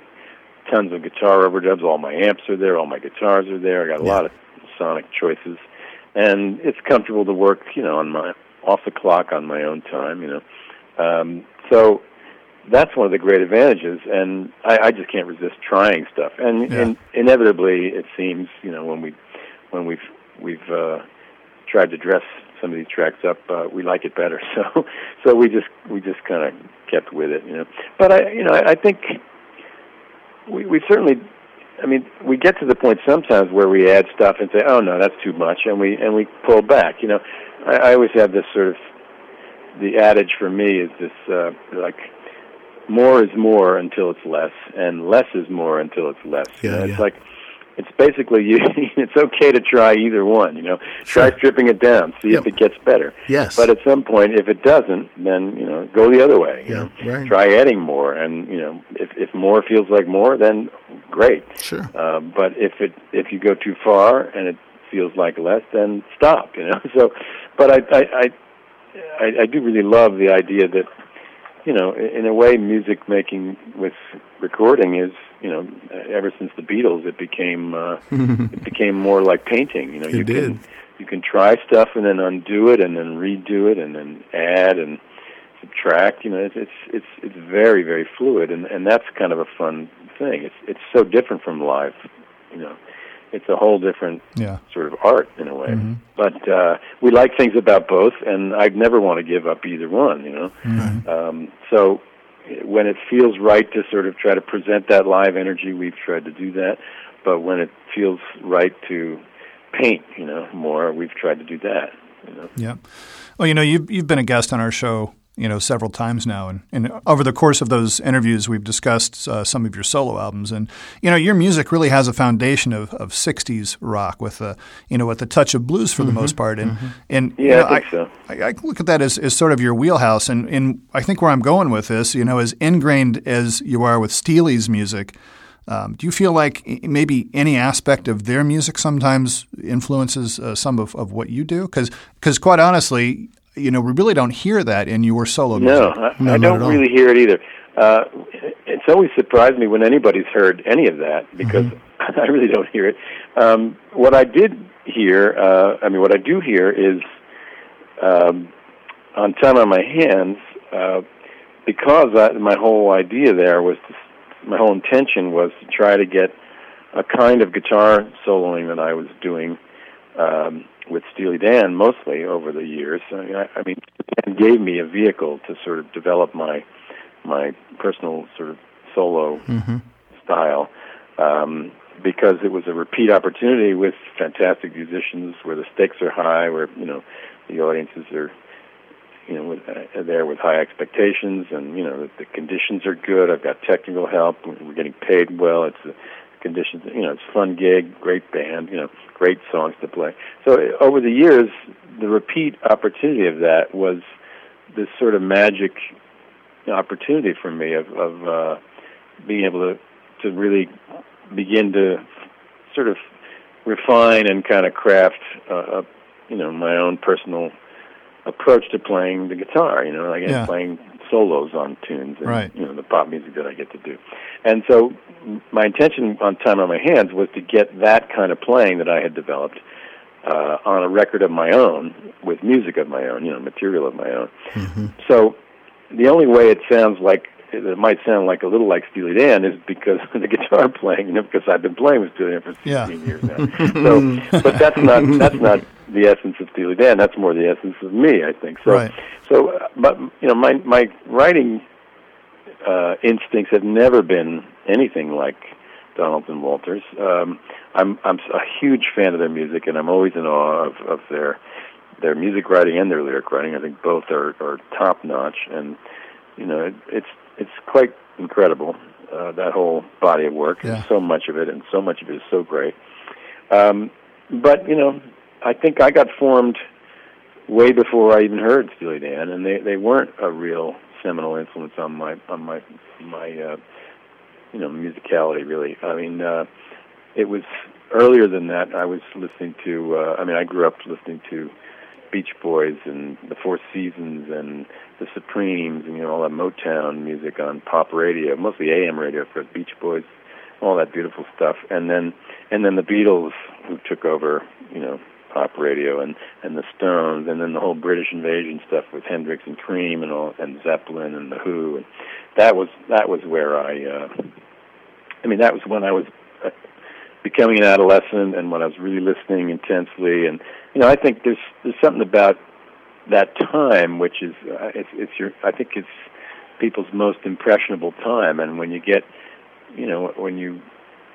tons of guitar overdubs. All my amps are there. All my guitars are there. I got a Yeah. lot of sonic choices, and it's comfortable to work. You know, on my off the clock on my own time. You know, um, so that's one of the great advantages, and I, I just can't resist trying stuff. And, Yeah. and inevitably, it seems you know when we when we've we've uh, tried to dress some of these tracks up, uh, we like it better. So so we just we just kind of kept with it, you know. But I you know I, I think we we certainly. I mean, we get to the point sometimes where we add stuff and say, "Oh no, that's too much," and we and we pull back. You know, I, I always have this sort of the adage for me is this uh, like more is more until it's less, and less is more until it's less. Yeah, know, yeah. It's like it's basically you. It's okay to try either one. You know, try stripping it down, see Yep. if it gets better. Yes. But at some point, if it doesn't, then you know, go the other way. You Yeah, know? right. Try adding more, and you know, if if more feels like more, then great. Sure. Uh, but if it if you go too far and it feels like less, then stop. You know. So, but I I I, I, I do really love the idea that you know, in a way, music making with recording is you know, ever since the Beatles, it became uh, it became more like painting. You know, It you did. can you can try stuff and then undo it and then redo it and then add and subtract. You know, it's it's it's, it's very very fluid and and that's kind of a fun thing. It's it's so different from live. You know, it's a whole different Yeah. sort of art in a way. But uh, we like things about both, and I'd never want to give up either one. You know, um, so when it feels right to sort of try to present that live energy, we've tried to do that. But when it feels right to paint, you know, more, we've tried to do that. You know. Yeah. Well, you know, you've, you've been a guest on our show, you know, several times now. And, and over the course of those interviews, we've discussed uh, some of your solo albums. And, you know, your music really has a foundation of, of 60s rock with, a, you know, with a touch of blues for the most part. And, and you Yeah, know, I think so. I, I look at that as, as sort of your wheelhouse. And, and I think where I'm going with this, you know, as ingrained as you are with Steely's music, um, do you feel like maybe any aspect of their music sometimes influences uh, some of, of what you do? Because quite honestly, you know, we really don't hear that in your solo No, music. I, No, I not don't really hear it either. Uh, it's always surprised me when anybody's heard any of that because Mm-hmm. I really don't hear it. Um, what I did hear, uh, I mean, what I do hear is um, on time on my hands uh, because I, my whole idea there was to, my whole intention was to try to get a kind of guitar soloing that I was doing um, with Steely Dan mostly over the years. I, I mean, Dan gave me a vehicle to sort of develop my my personal sort of solo style. Um, because it was a repeat opportunity with fantastic musicians, where the stakes are high, where you know the audiences are you know, with, uh, there with high expectations, and you know the, the conditions are good. I've got technical help. We're getting paid well. It's the conditions. You know, it's a fun gig, great band. You know, great songs to play. So over the years, the repeat opportunity of that was this sort of magic opportunity for me of, of uh, being able to to really begin to sort of refine and kind of craft, uh, a, you know, my own personal approach to playing the guitar. You know, like Yeah. playing solos on tunes and Right. you know the pop music that I get to do. And so my intention on Time on My Hands was to get that kind of playing that I had developed uh, on a record of my own with music of my own, you know, material of my own. So the only way it sounds like it might sound like a little like Steely Dan is because of the guitar playing, you know, because I've been playing with Steely Dan for 16 Yeah. years now. So, but that's not that's not the essence of Steely Dan. That's more the essence of me, I think. So, Right. so, uh, but you know, my my writing uh, instincts have never been anything like Donald and Walter's. Um, I'm I'm a huge fan of their music, and I'm always in awe of, of their their music writing and their lyric writing. I think both are, are top notch, and you know, it, it's it's quite incredible uh, that whole body of work. Yeah. So much of it, and so much of it is so great. Um, but you know, I think I got formed way before I even heard Steely Dan, and they they weren't a real seminal influence on my on my my uh, you know musicality. Really, I mean, uh, it was earlier than that. I was listening to. Uh, I mean, I grew up listening to Beach Boys and the Four Seasons and the Supremes and you know all that Motown music on pop radio, mostly AM radio for the Beach Boys, all that beautiful stuff, and then and then the Beatles who took over, you know, pop radio and and the Stones and then the whole British invasion stuff with Hendrix and Cream and all and Zeppelin and the Who. And that was that was where I uh I mean that was when I was becoming an adolescent and when I was really listening intensely and you know I think there's there's something about that time which is uh, it's it's your I think it's people's most impressionable time and when you get you know when you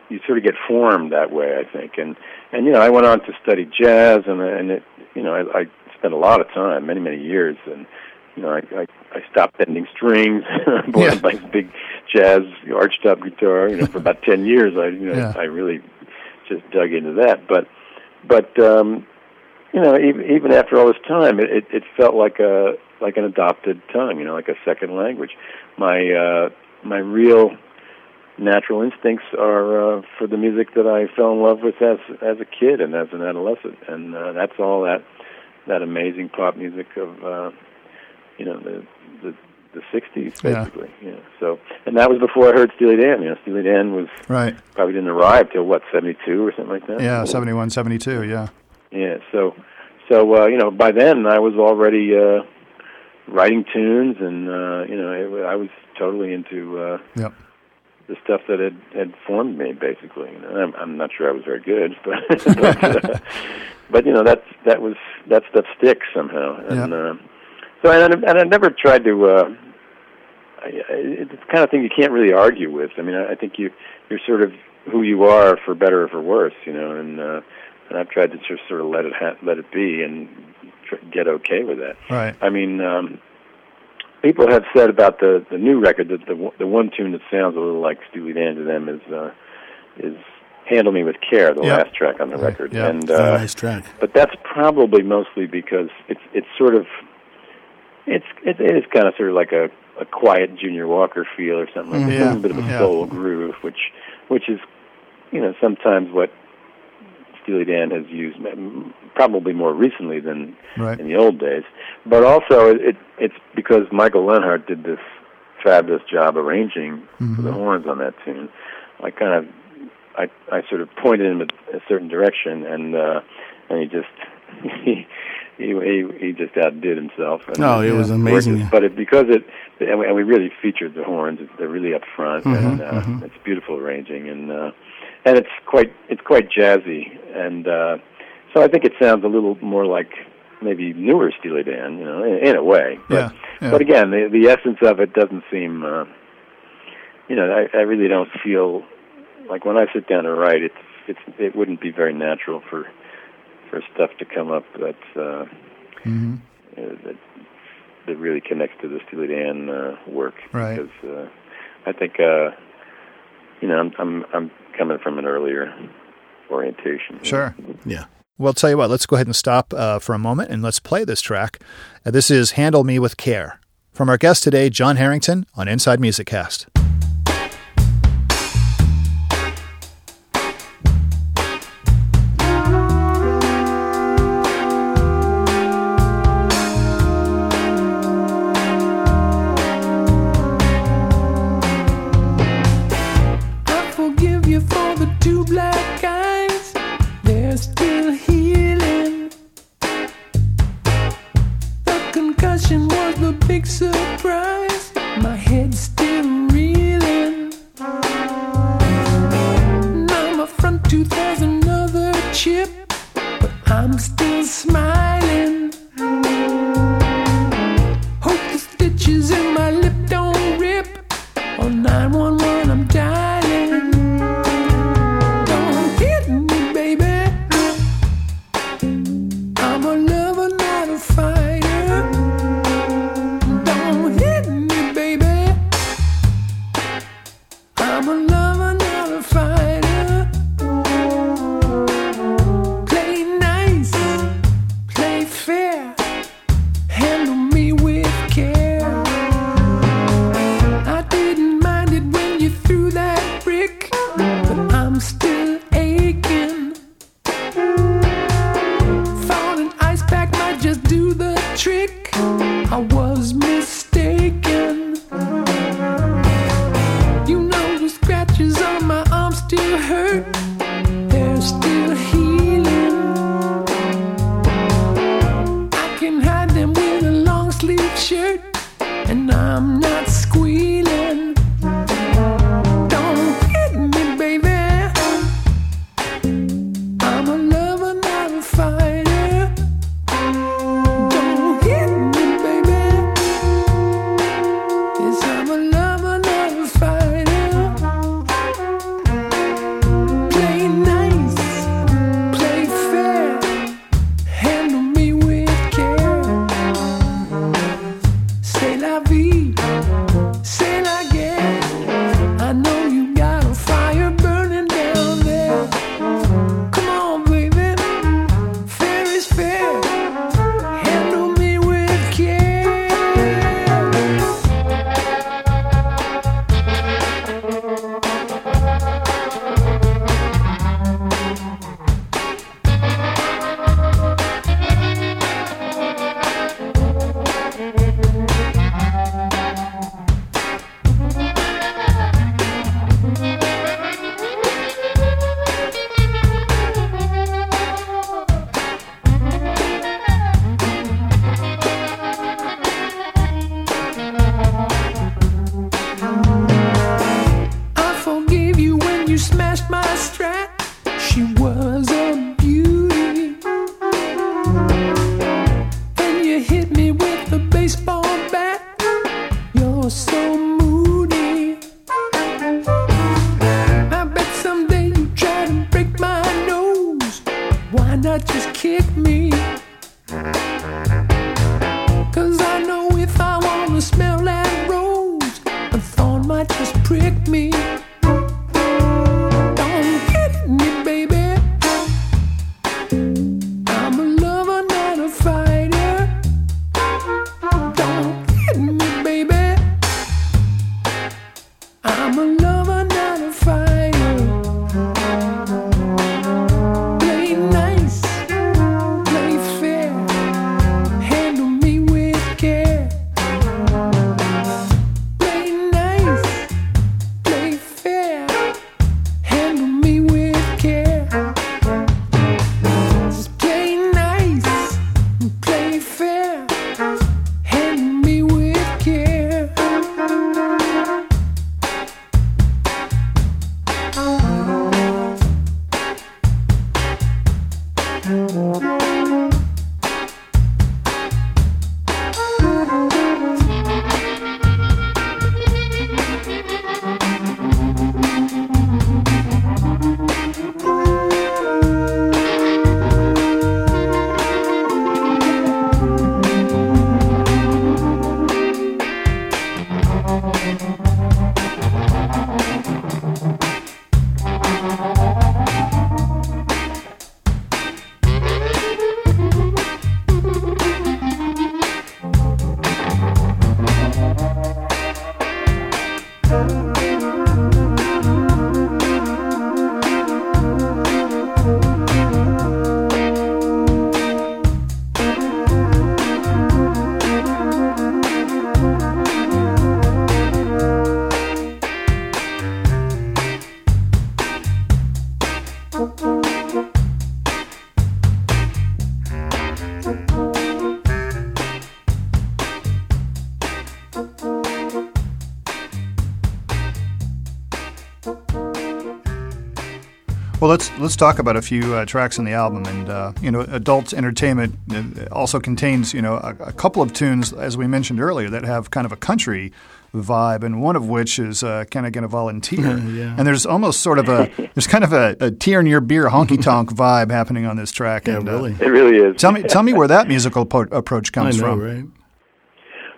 you sort of get formed that way I think and and you know I went on to study jazz and and it you know I, I spent a lot of time many many years and you know I I, I stopped bending strings bought Yeah. nice big jazz arched up guitar you know for about 10 years I you know Yeah. I really just dug into that. But but um you know even even after all this time it it, it felt like a like an adopted tongue you know like a second language. My uh my real natural instincts are uh, for the music that I fell in love with as as a kid and as an adolescent, and uh, that's all that that amazing pop music of uh, you know the the the '60s Yeah. basically. You know, so and that was before I heard Steely Dan. You know, Steely Dan was Right. probably didn't arrive till what '72 or something like that. Yeah, 71, 72, yeah. Yeah, so so uh, you know by then I was already uh, writing tunes, and uh, you know it, I was totally into. Uh, Yep. the stuff that had had formed me basically. You know, I'm, I'm not sure I was very good, but but, uh, but you know that's that was that stuff sticks somehow. And uh, so and I- and I never tried to. Uh, I, I, it's the kind of thing you can't really argue with. I mean, I, I think you you're sort of who you are for better or for worse, you know. And uh, and I've tried to just sort of let it ha- let it be and tr- get okay with that. Right. I mean, um, people have said about the the new record that the the one tune that sounds a little like Steely Dan to them is uh, is "Handle Me with Care," the Yeah. last track on the record, yeah. and Very uh, nice track. but that's probably mostly because it's it's sort of it's it, it is kind of sort of like a a quiet Junior Walker feel or something like that. Yeah, a little bit of a yeah. soul groove, which which is you know sometimes what Steely Dan has used, probably more recently than Right. in the old days. But also, it, it it's because Michael Leonhart did this fabulous job arranging Mm-hmm. the horns on that tune. I kind of, I I sort of pointed him a, a certain direction, and uh, and he just he he he, he just outdid himself. And, oh, it was amazing. But it, because it and we, and we, really featured the horns. They're really up front, mm-hmm, and uh, mm-hmm. it's beautiful arranging, and uh, and it's quite it's quite jazzy, and uh, so I think it sounds a little more like maybe newer Steely Dan, you know, in, in a way. But, yeah, yeah. But again, the the essence of it doesn't seem. Uh, you know, I, I really don't feel like when I sit down to write, it's it's it wouldn't be very natural for for stuff to come up that uh, mm-hmm. uh, that that really connects to the Steely Dan uh, work. Right. Because uh, I think uh, you know I'm I'm I'm coming from an earlier orientation. Sure. Yeah. Well, tell you what. Let's go ahead and stop uh, for a moment and let's play this track. Uh, this is "Handle Me with Care" from our guest today, Jon Herington, on Inside Music Cast. Well, let's let's talk about a few uh, tracks in the album, and uh, you know, Adult Entertainment uh, also contains you know a, a, couple of tunes, as we mentioned earlier, that have kind of a country vibe, and one of which is uh, "Can I Get a Volunteer?" Yeah. And there's almost sort of a there's kind of a, a tear in your beer honky tonk vibe happening on this track. Yeah, and, uh, really. It really is. tell me tell me where that musical po- approach I comes know, from. right?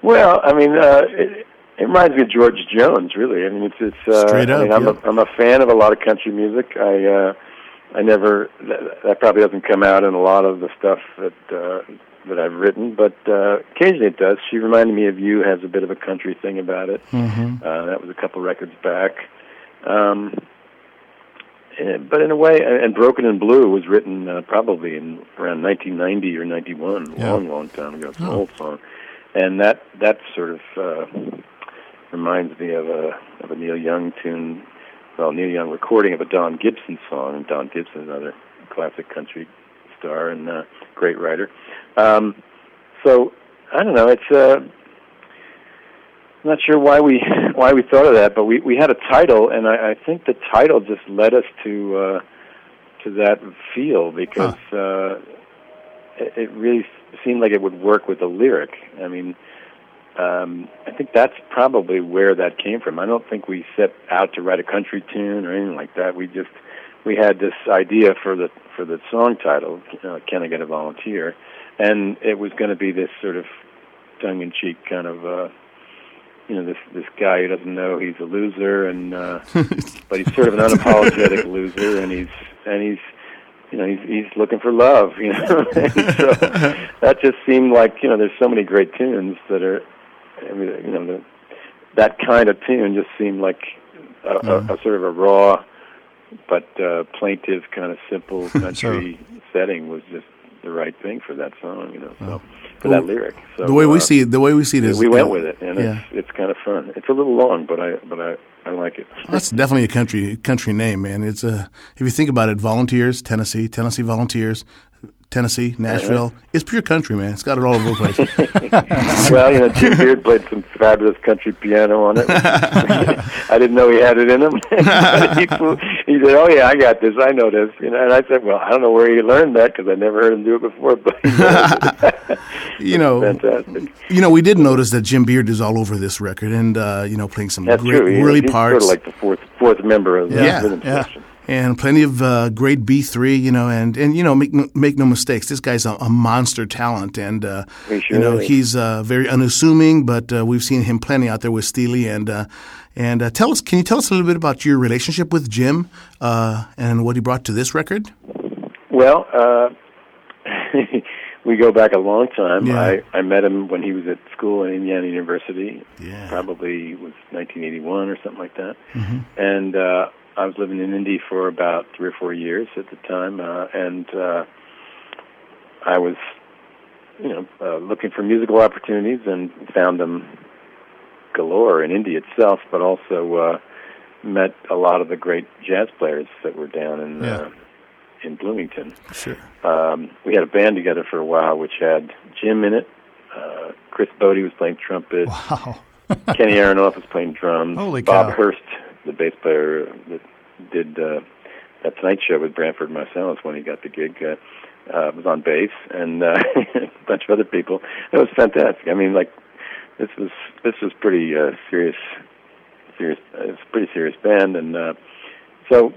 Well, I mean, uh, it, it reminds me of George Jones, really. I mean, it's it's. Uh, Straight I up, mean, I'm yeah. a I'm a fan of a lot of country music. I uh, I never that, that probably doesn't come out in a lot of the stuff that uh, that I've written, but uh, occasionally it does. She reminded me of you. Has a bit of a country thing about it. Mm-hmm. Uh, that was a couple records back. Um, and, but in a way, and and Broken in Blue was written uh, probably in around 1990 or 91, Yeah. long, long time ago. It's an Oh. old song, and that that sort of uh, reminds me of a of a Neil Young tune. Well, Neil Young recording of a Don Gibson song, and Don Gibson, is another classic country star and uh, great writer. Um, so I don't know. It's uh, I'm not sure why we why we thought of that, but we we had a title, and I, I think the title just led us to uh, to that feel because uh, it, it really seemed like it would work with the lyric. I mean, um, I think that's probably where that came from. I don't think we set out to write a country tune or anything like that. We just we had this idea for the for the song title, uh, "Can I Get a Volunteer," and it was going to be this sort of tongue-in-cheek kind of. Uh, you know this this guy who doesn't know he's a loser and uh but he's sort of an unapologetic loser and he's and he's you know he's he's looking for love you know and so that just seemed like you know there's so many great tunes that are I mean you know the, that kind of tune just seemed like a, a, a sort of a raw but uh plaintive kind of simple country setting was just the right thing for that song you know so for Well, that lyric so the way we uh, see it, the way we see it is we went with it, and yeah. it's it's kind of fun. It's a little long, but I but I I like it. That's definitely a country country name, man. It's a if you think about it, Volunteers, Tennessee, Tennessee Volunteers, Tennessee, Nashville. It's pure country, man. It's got it all over the place. well, you know, Jim Beard played some fabulous country piano on it. I didn't know he had it in him. he, flew- he said, "Oh yeah, I got this. I know this." You know, and I said, "Well, I don't know where he learned that because I never heard him do it before." But you know, fantastic. you know, we did notice that Jim Beard is all over this record, and uh, you know, playing some That's great, true. He- really he's parts. sort of like the fourth fourth member of the Yeah, rhythm yeah. section. And plenty of uh, great B three, you know, and and you know, make no, make no mistakes, this guy's a, a monster talent, and uh, sure you know, is. he's uh, very unassuming, but uh, we've seen him plenty out there with Steely, and uh, and uh, tell us, can you tell us a little bit about your relationship with Jim uh, and what he brought to this record? Well, uh, we go back a long time. Yeah. I, I met him when he was at school at Indiana University. Yeah. Probably was 1981 or something like that. Mm-hmm. And uh, I was living in Indy for about three or four years at the time, uh, and uh, I was, you know, uh, looking for musical opportunities and found them galore in Indy itself, but also uh, met a lot of the great jazz players that were down in Yeah. uh, in Bloomington Sure. um, we had a band together for a while, which had Jim in it. Uh, Chris Botti was playing trumpet. Wow. Kenny Aronoff was playing drums. Holy Bob cow. Hurst, the bass player that did uh, that Tonight Show with Branford Marsalis when he got the gig, uh, uh, was on bass, and uh, a bunch of other people. It was fantastic. I mean, like this was this was pretty uh, serious, serious. Uh, it's a pretty serious band, and uh, so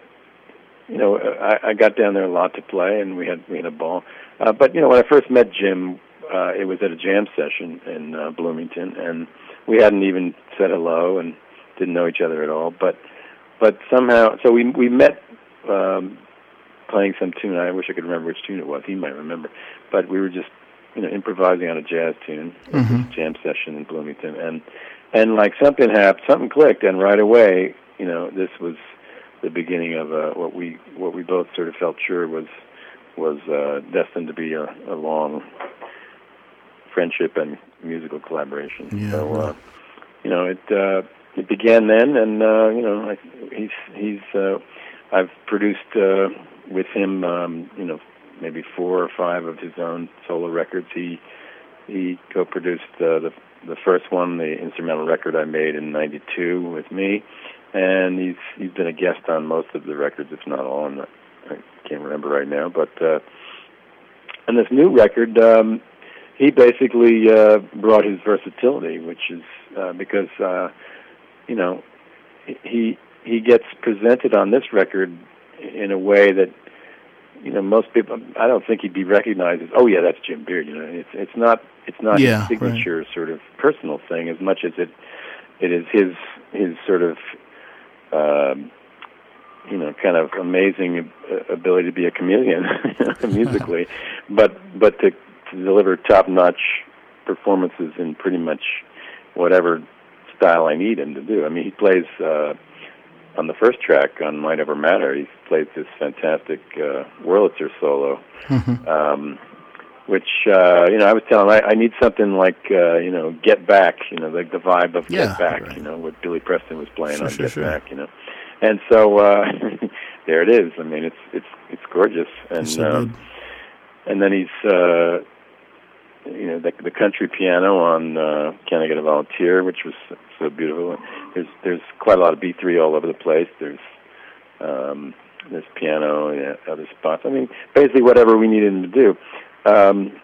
you know, I, I got down there a lot to play, and we had we had a ball. Uh, but you know, when I first met Jim, uh, it was at a jam session in uh, Bloomington, and we hadn't even said hello and didn't know each other at all. But but somehow, so we we met um, playing some tune. I wish I could remember which tune it was. He might remember, but we were just you know improvising on a jazz tune, Mm-hmm. jam session in Bloomington, and and like something happened, something clicked, and right away, you know, this was the beginning of uh, what we what we both sort of felt sure was was uh, destined to be a, a long friendship and musical collaboration. Yeah, so, uh, you know, it uh, it began then, and uh, you know, I, he's he's uh, I've produced uh, with him, um, you know, maybe four or five of his own solo records. He he co-produced uh, the the first one, the instrumental record I made in '92 with me, and he's he's been a guest on most of the records, if not all. And I can't remember right now, but uh, and this new record, um, he basically uh, brought his versatility, which is uh, because uh, you know he he gets presented on this record in a way that you know most people I don't think he'd be recognized as oh yeah that's Jim Beard you know. It's it's not it's not Yeah, his signature sort of personal thing as much as it it is his his sort of um, you know kind of amazing ability to be a chameleon musically. But but to, to deliver top notch performances in pretty much whatever style I need him to do I mean he plays uh on the first track on Mind Over Matter, he plays this fantastic uh, Wurlitzer solo, um, which uh, you know I was telling him I, I need something like uh, you know Get Back, you know like the vibe of Yeah, Get Back, right. you know what Billy Preston was playing Sure, on sure, Get sure. Back, you know, and so uh, there it is. I mean it's it's it's gorgeous, and uh, and then he's uh, you know the, the country piano on uh, Can I Get a Volunteer, which was so beautiful. There's there's quite a lot of B three all over the place. There's um, there's piano and other spots. I mean, basically whatever we needed him to do. Um,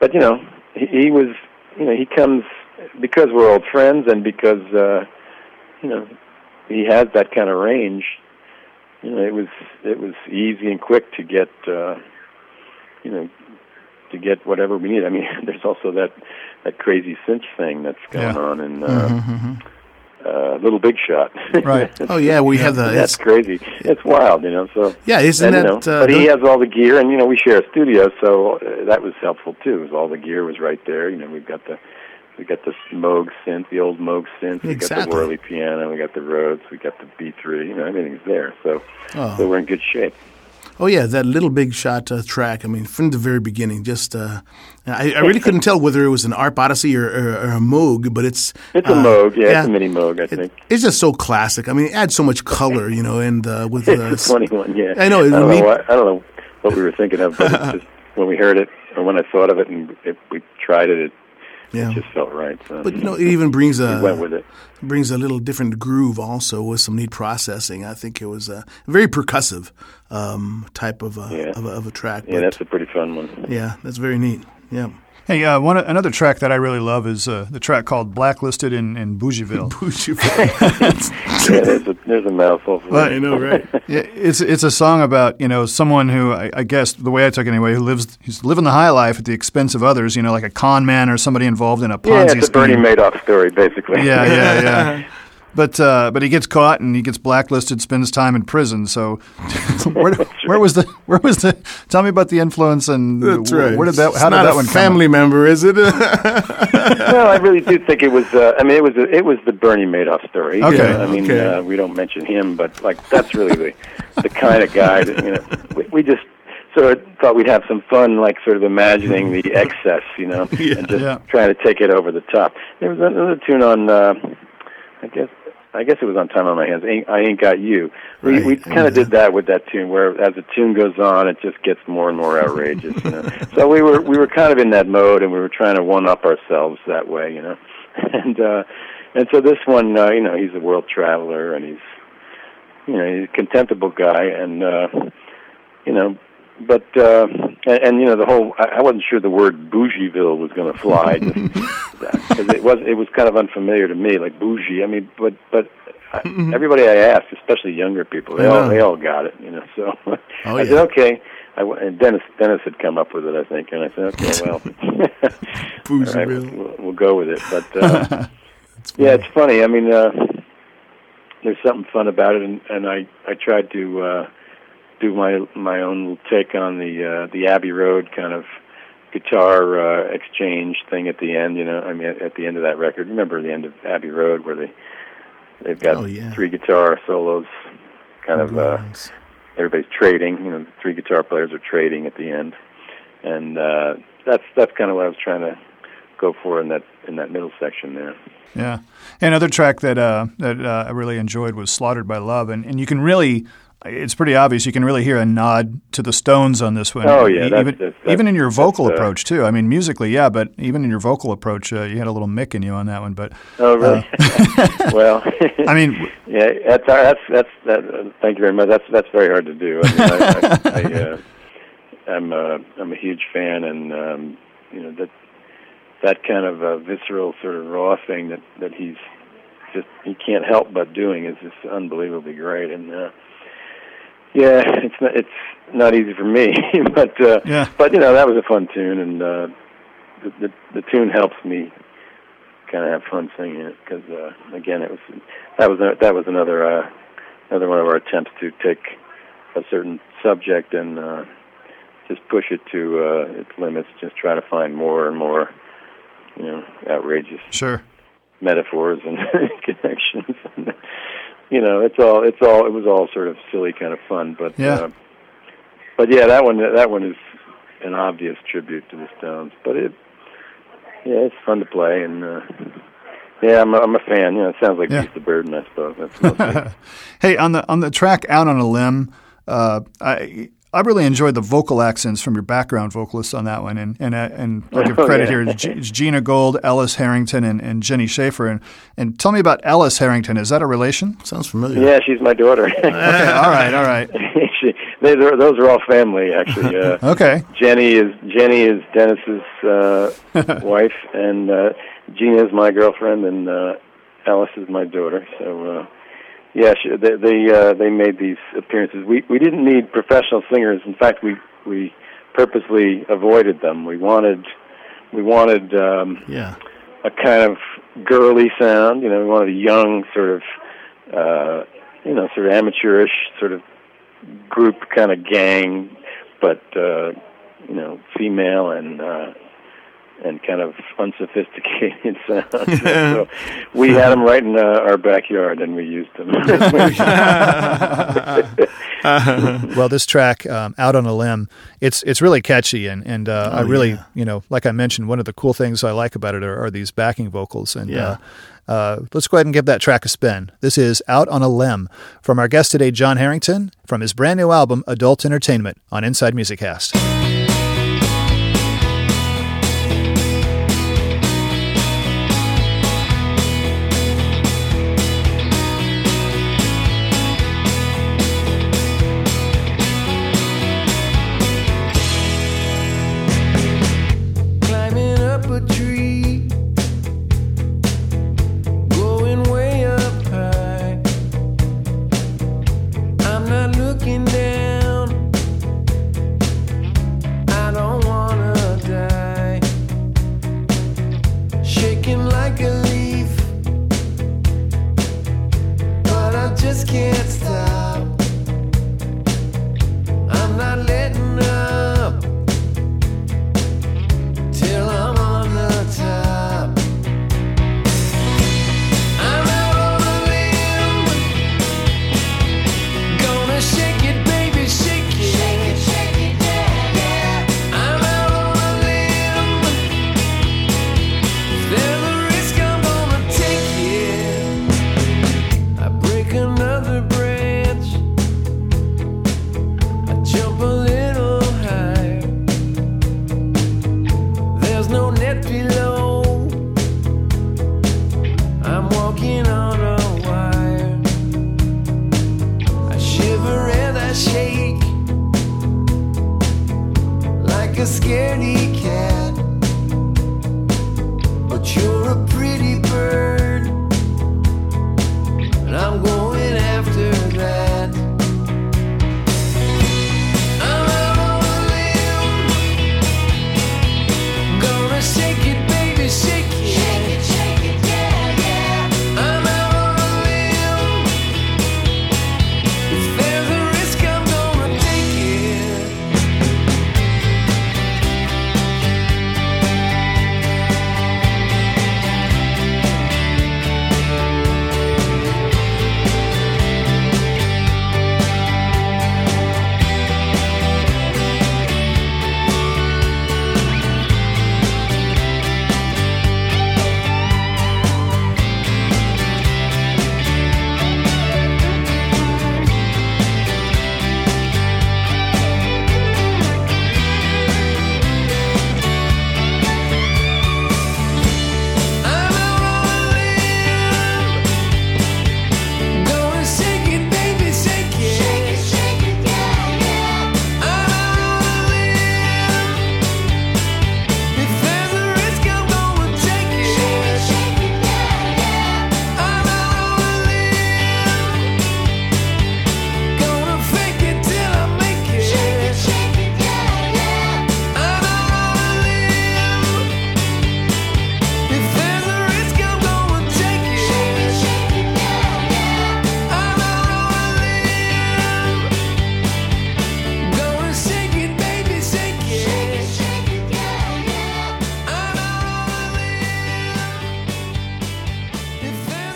but you know, he, he was you know he comes because we're old friends and because uh, you know he has that kind of range. You know, it was it was easy and quick to get uh, you know to get whatever we need. I mean, there's also that that crazy synth thing that's going Yeah. on in uh, uh, Little Big Shot. Right. Oh yeah, we have the that's crazy. It's wild, you know. So yeah, isn't and, you know, uh, but he has all the gear, and you know, we share a studio, so uh, that was helpful too. All the gear was right there. You know, we've got the we got the Moog synth, the old Moog synth. We got the Wurly piano. We got the Rhodes. We got the B3. You know, everything's there. So Oh. so we're in good shape. Oh yeah, that little big shot uh, track. I mean, from the very beginning, just uh, I, I really couldn't tell whether it was an ARP Odyssey or, or, or a Moog, but it's It's a uh, Moog, yeah, it's a mini Moog, I It- think. it's just so classic. I mean, it adds so much color, you know, and uh, with uh, It's a 21, yeah. I know, I don't neat. know, what, I don't know what we were thinking of, but it's just when we heard it or when I thought of it and it, we tried it, it, yeah. it just felt right. So But you know, it even brings we went a with it. brings a little different groove also with some neat processing. I think it was a very percussive um, type of a, Yeah. of, a, of a track. Yeah, but- that's a pretty fun one. yeah, that's very neat. Yeah. Hey, uh, one another track that I really love is uh, the track called "Blacklisted" in, in Bougieville. Yeah, there's a, there's a mouthful. For Well, that. I know, right? Yeah, it's it's a song about you know someone who I, I guess the way I took it anyway who lives he's living the high life at the expense of others. You know, like a con man or somebody involved in a Yeah, Ponzi it's a Bernie scheme. Madoff story, basically. Yeah, yeah, yeah. But uh, but he gets caught and he gets blacklisted, spends time in prison. So where, where was the where was the? Tell me about the influence and That's right. where did that? It's How did not that a one come? family member, is it? no, I really do think it was. Uh, I mean, it was a, it was the Bernie Madoff story. Okay. I mean, okay. uh, we don't mention him, but like that's really the the kind of guy that you know. We, we just sort of thought we'd have some fun, like sort of imagining the excess, you know, and just Yeah. trying to take it over the top. There was another tune on. Uh, I guess. I guess it was on Time on My Hands. Ain't, I ain't got you. We Right. we kind of did that with that tune, where as the tune goes on, it just gets more and more outrageous. You know? so we were we were kind of in that mode, and we were trying to one up ourselves that way, you know. And uh, and so this one, uh, you know, he's a world traveler, and he's you know he's a contemptible guy, and uh, you know, but uh, and, and you know the whole. I, I wasn't sure the word Bougieville was going to fly because it was it was kind of unfamiliar to me, like bougie. I mean, but but. I, everybody I asked, especially younger people, they all they all got it, you know. So Oh, I yeah. said, okay. I and Dennis Dennis had come up with it, I think, and I said, okay, well, all right, Bougieville. we'll, we'll go with it. But uh, yeah, it's funny. I mean, uh, there's something fun about it, and, and I I tried to uh, do my my own little take on the uh, the Abbey Road kind of guitar uh, exchange thing at the end. You know, I mean, at, at the end of that record. Remember the end of Abbey Road where they they've got Oh, yeah. three guitar solos, kind of. Uh, everybody's trading. You know, the three guitar players are trading at the end, and uh, that's that's kind of what I was trying to go for in that in that middle section there. Yeah. Another track that uh, that uh, I really enjoyed was "Slaughtered by Love," and and you can really. It's pretty obvious. You can really hear a nod to the Stones on this one. Oh, yeah, E- that's- even that's- even in your vocal uh, approach too. I mean, musically, yeah, but even in your vocal approach, uh, you had a little Mick in you on that one. But Oh, really? well, I mean, yeah, that's that's that's that. Uh, thank you very much. That's that's very hard to do. I mean, I, I, I, uh, I'm a I'm a huge fan, and um, you know that that kind of uh, visceral sort of raw thing that that he's just he can't help but doing is just unbelievably great. And uh, yeah, it's not it's not easy for me, but uh, Yeah. but you know that was a fun tune, and uh, the, the the tune helps me kind of have fun singing it because uh, again it was that was a, that was another uh, another one of our attempts to take a certain subject and uh, just push it to uh, its limits, just try to find more and more you know outrageous sure. metaphors and connections. And, you know, it's all it's all it was all sort of silly kind of fun, but Yeah. uh, but yeah, that one that one is an obvious tribute to the Stones, but it yeah, it's fun to play and uh, yeah, I'm a, I'm a fan. You know, it sounds like Yeah. Beast of Burden, I suppose. That's Hey, on the on the track "Out on a Limb," uh, I I really enjoyed the vocal accents from your background vocalists on that one, and and uh, and I'll give Oh, credit yeah. here to G- Gina Gold, Ellis Herington, and, and Jenny Schaefer, and and tell me about Ellis Herington. Is that a relation? Sounds familiar. yeah, she's my daughter. Okay, all right, all right, she, they, they're, those are all family, actually. Uh, okay, Jenny is Jenny is Dennis's uh, wife, and uh, Gina is my girlfriend, and uh, Alice is my daughter. So uh, yeah, they they, uh, they made these appearances. We we didn't need professional singers. In fact, we we purposely avoided them. We wanted we wanted um, Yeah. a kind of girly sound. You know, we wanted a young sort of, uh, you know, sort of amateurish sort of group kind of gang, but uh, you know, female and uh, and kind of unsophisticated sound. so we had them right in uh, our backyard, and we used them. Well, this track, um, "Out on a Limb," it's it's really catchy, and and uh, I Oh, really, yeah. you know, like I mentioned, one of the cool things I like about it are, are these backing vocals. And Yeah. uh, uh, let's go ahead and give that track a spin. This is "Out on a Limb" from our guest today, Jon Herington, from his brand new album, Adult Entertainment, on Inside Music Cast.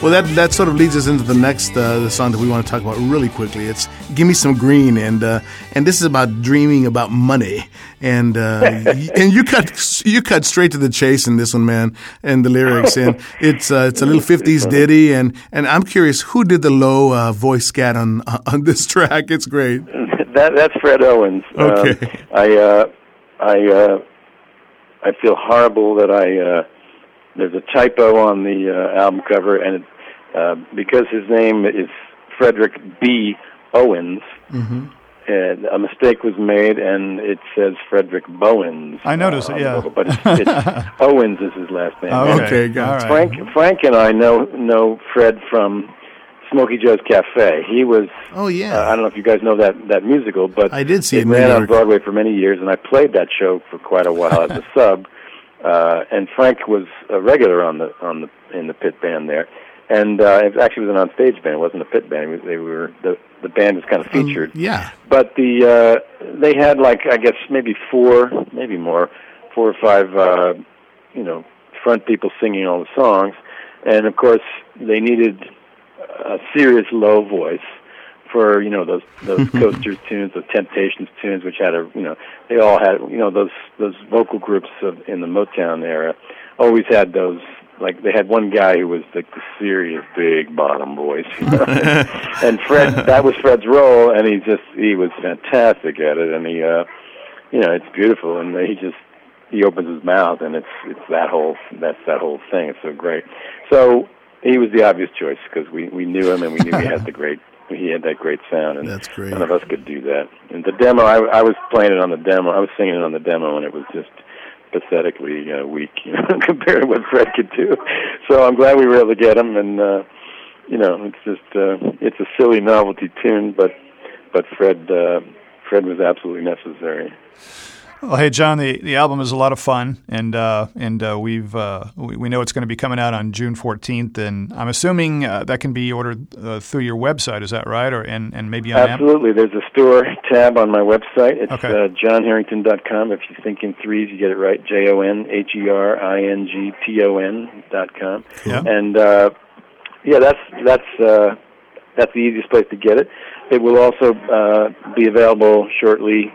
Well, that that sort of leads us into the next uh, the song that we want to talk about really quickly. It's "Give Me Some Green," and uh, and this is about dreaming about money. And uh, y- and you cut you cut straight to the chase in this one, man. And the lyrics, and it's uh, it's a little '50s ditty. And and I'm curious, who did the low uh, voice scat on on this track? It's great. that that's Fred Owens. Okay. Um, I uh, I uh, I feel horrible that I uh, there's a typo on the uh, album cover, and it, uh, because his name is Frederick B. Owens, Mm-hmm. and a mistake was made, and it says Frederick Bowens. I noticed it, on the yeah. logo, but it's, it's Owens is his last name. Oh, Okay, got All it. right. Frank Frank and I know know Fred from Smokey Joe's Cafe. He was Oh yeah. uh, I don't know if you guys know that that musical, but I did see it in ran on Broadway for many years, and I played that show for quite a while as a sub. Uh, and Frank was a regular on the on the in the pit band there, and uh, it actually was an onstage band. It wasn't a pit band. It was, they were the the band was kind of Um, featured. yeah. But the uh, they had like I guess maybe four, maybe more, four or five, uh, you know, front people singing all the songs, and of course they needed a serious low voice for you know those those Coasters tunes, those Temptations tunes, which had a you know they all had you know those those vocal groups of, in the Motown era always had those like they had one guy who was like the serious big bottom voice, you know? and Fred that was Fred's role, and he just he was fantastic at it, and he uh you know it's beautiful, and he just he opens his mouth, and it's it's that whole that's that whole thing. It's so great. So he was the obvious choice because we we knew him and we knew he had the great he had that great sound, and That's great. none of us could do that. And the demo, I, I was playing it on the demo. I was singing it on the demo, and it was just pathetically uh, weak, you know, compared to what Fred could do. So I'm glad we were able to get him, and uh, you know, it's just uh, it's a silly novelty tune, but but Fred uh, Fred was absolutely necessary. Well, hey, Jon, the, the album is a lot of fun, and uh, and uh, we've uh, we, we know it's going to be coming out on June fourteenth, and I'm assuming uh, that can be ordered uh, through your website. Is that right, or and, and maybe on Absolutely. There's a store tab on my website. It's Okay. uh, jonherington.com. If you think in threes, you get it right. J O N H E R I N G T O N dot com. Yeah. And uh, yeah, that's that's uh, that's the easiest place to get it. It will also uh, be available shortly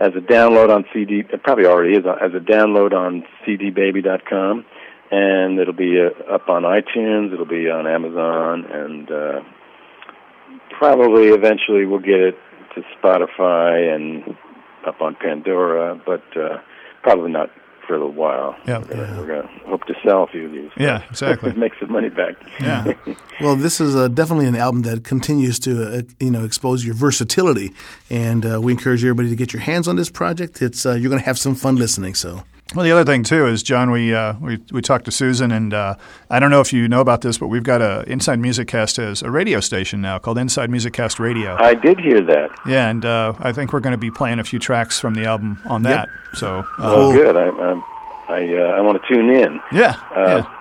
as a download on CD. It probably already is as a download on CDBaby.com, and it'll be uh, up on iTunes. It'll be on Amazon, and uh, probably eventually we'll get it to Spotify and up on Pandora, but uh, probably not for a little while. Yeah. We're gonna, we're gonna hope to sell a few of these. Yeah, exactly. Make some money back. Yeah. Well, this is uh, definitely an album that continues to uh, you know expose your versatility, and uh, we encourage everybody to get your hands on this project. It's uh, you're going to have some fun listening. So Well, the other thing too is Jon. We uh, we we talked to Susan, and uh, I don't know if you know about this, but we've got a Inside Music Cast as a radio station now called Inside Music Cast Radio. I did hear that. Yeah, and uh, I think we're going to be playing a few tracks from the album on that. So, uh, Oh, good. I I I, uh, I want to tune in. yeah, Uh, yeah.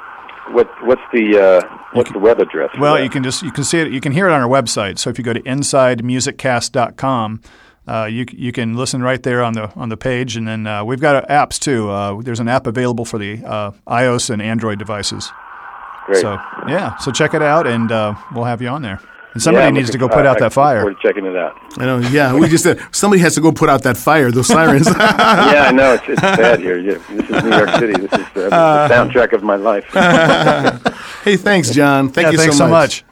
What what's the uh, what's the web address? Well, you can just you can see it. You can hear it on our website. So if you go to insidemusiccast.com, uh, you you can listen right there on the on the page, and then uh, we've got uh, apps too. Uh, there's an app available for the uh, iOS and Android devices. Great. So yeah, so check it out, and uh, we'll have you on there. And somebody Yeah, I'm needs to go put I- out I that fire. We're checking it out. I know, yeah, we just said somebody has to go put out that fire, those sirens. yeah, I know it's it's bad here. Yeah, this is New York City. This is uh, the soundtrack of my life. hey, thanks, Jon. Thank yeah, you thanks so so much.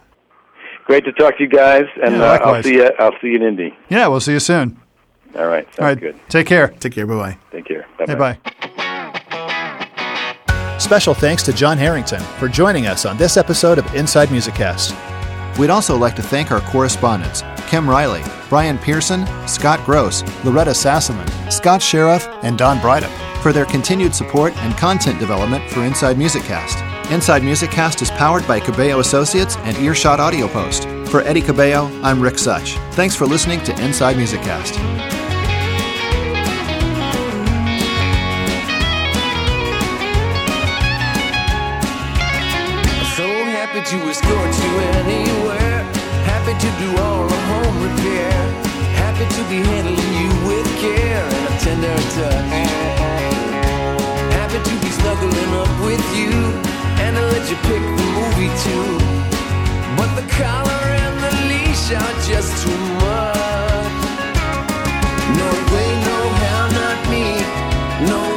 Great to talk to you guys, and Yeah, uh, I'll see you. I'll see you in Indy. Yeah, we'll see you soon. All right. All right. good. take care. Take care. Bye bye. Take care. Bye Hey, bye. Special thanks to Jon Herington for joining us on this episode of Inside Music Cast. We'd also like to thank our correspondents Kim Riley, Brian Pearson, Scott Gross, Loretta Sassaman, Scott Sheriff, and Don Brydup for their continued support and content development for Inside Music Cast. Inside Music Cast is powered by Cabello Associates and Earshot Audio Post. For Eddie Cabello, I'm Rick Such. Thanks for listening to Inside Music Cast. So happy to escort you anywhere to do all the home repair. Happy to be handling you with care and a tender touch. Happy to be snuggling up with you and to let you pick the movie too. But the collar and the leash are just too much. No way, no how, not me. No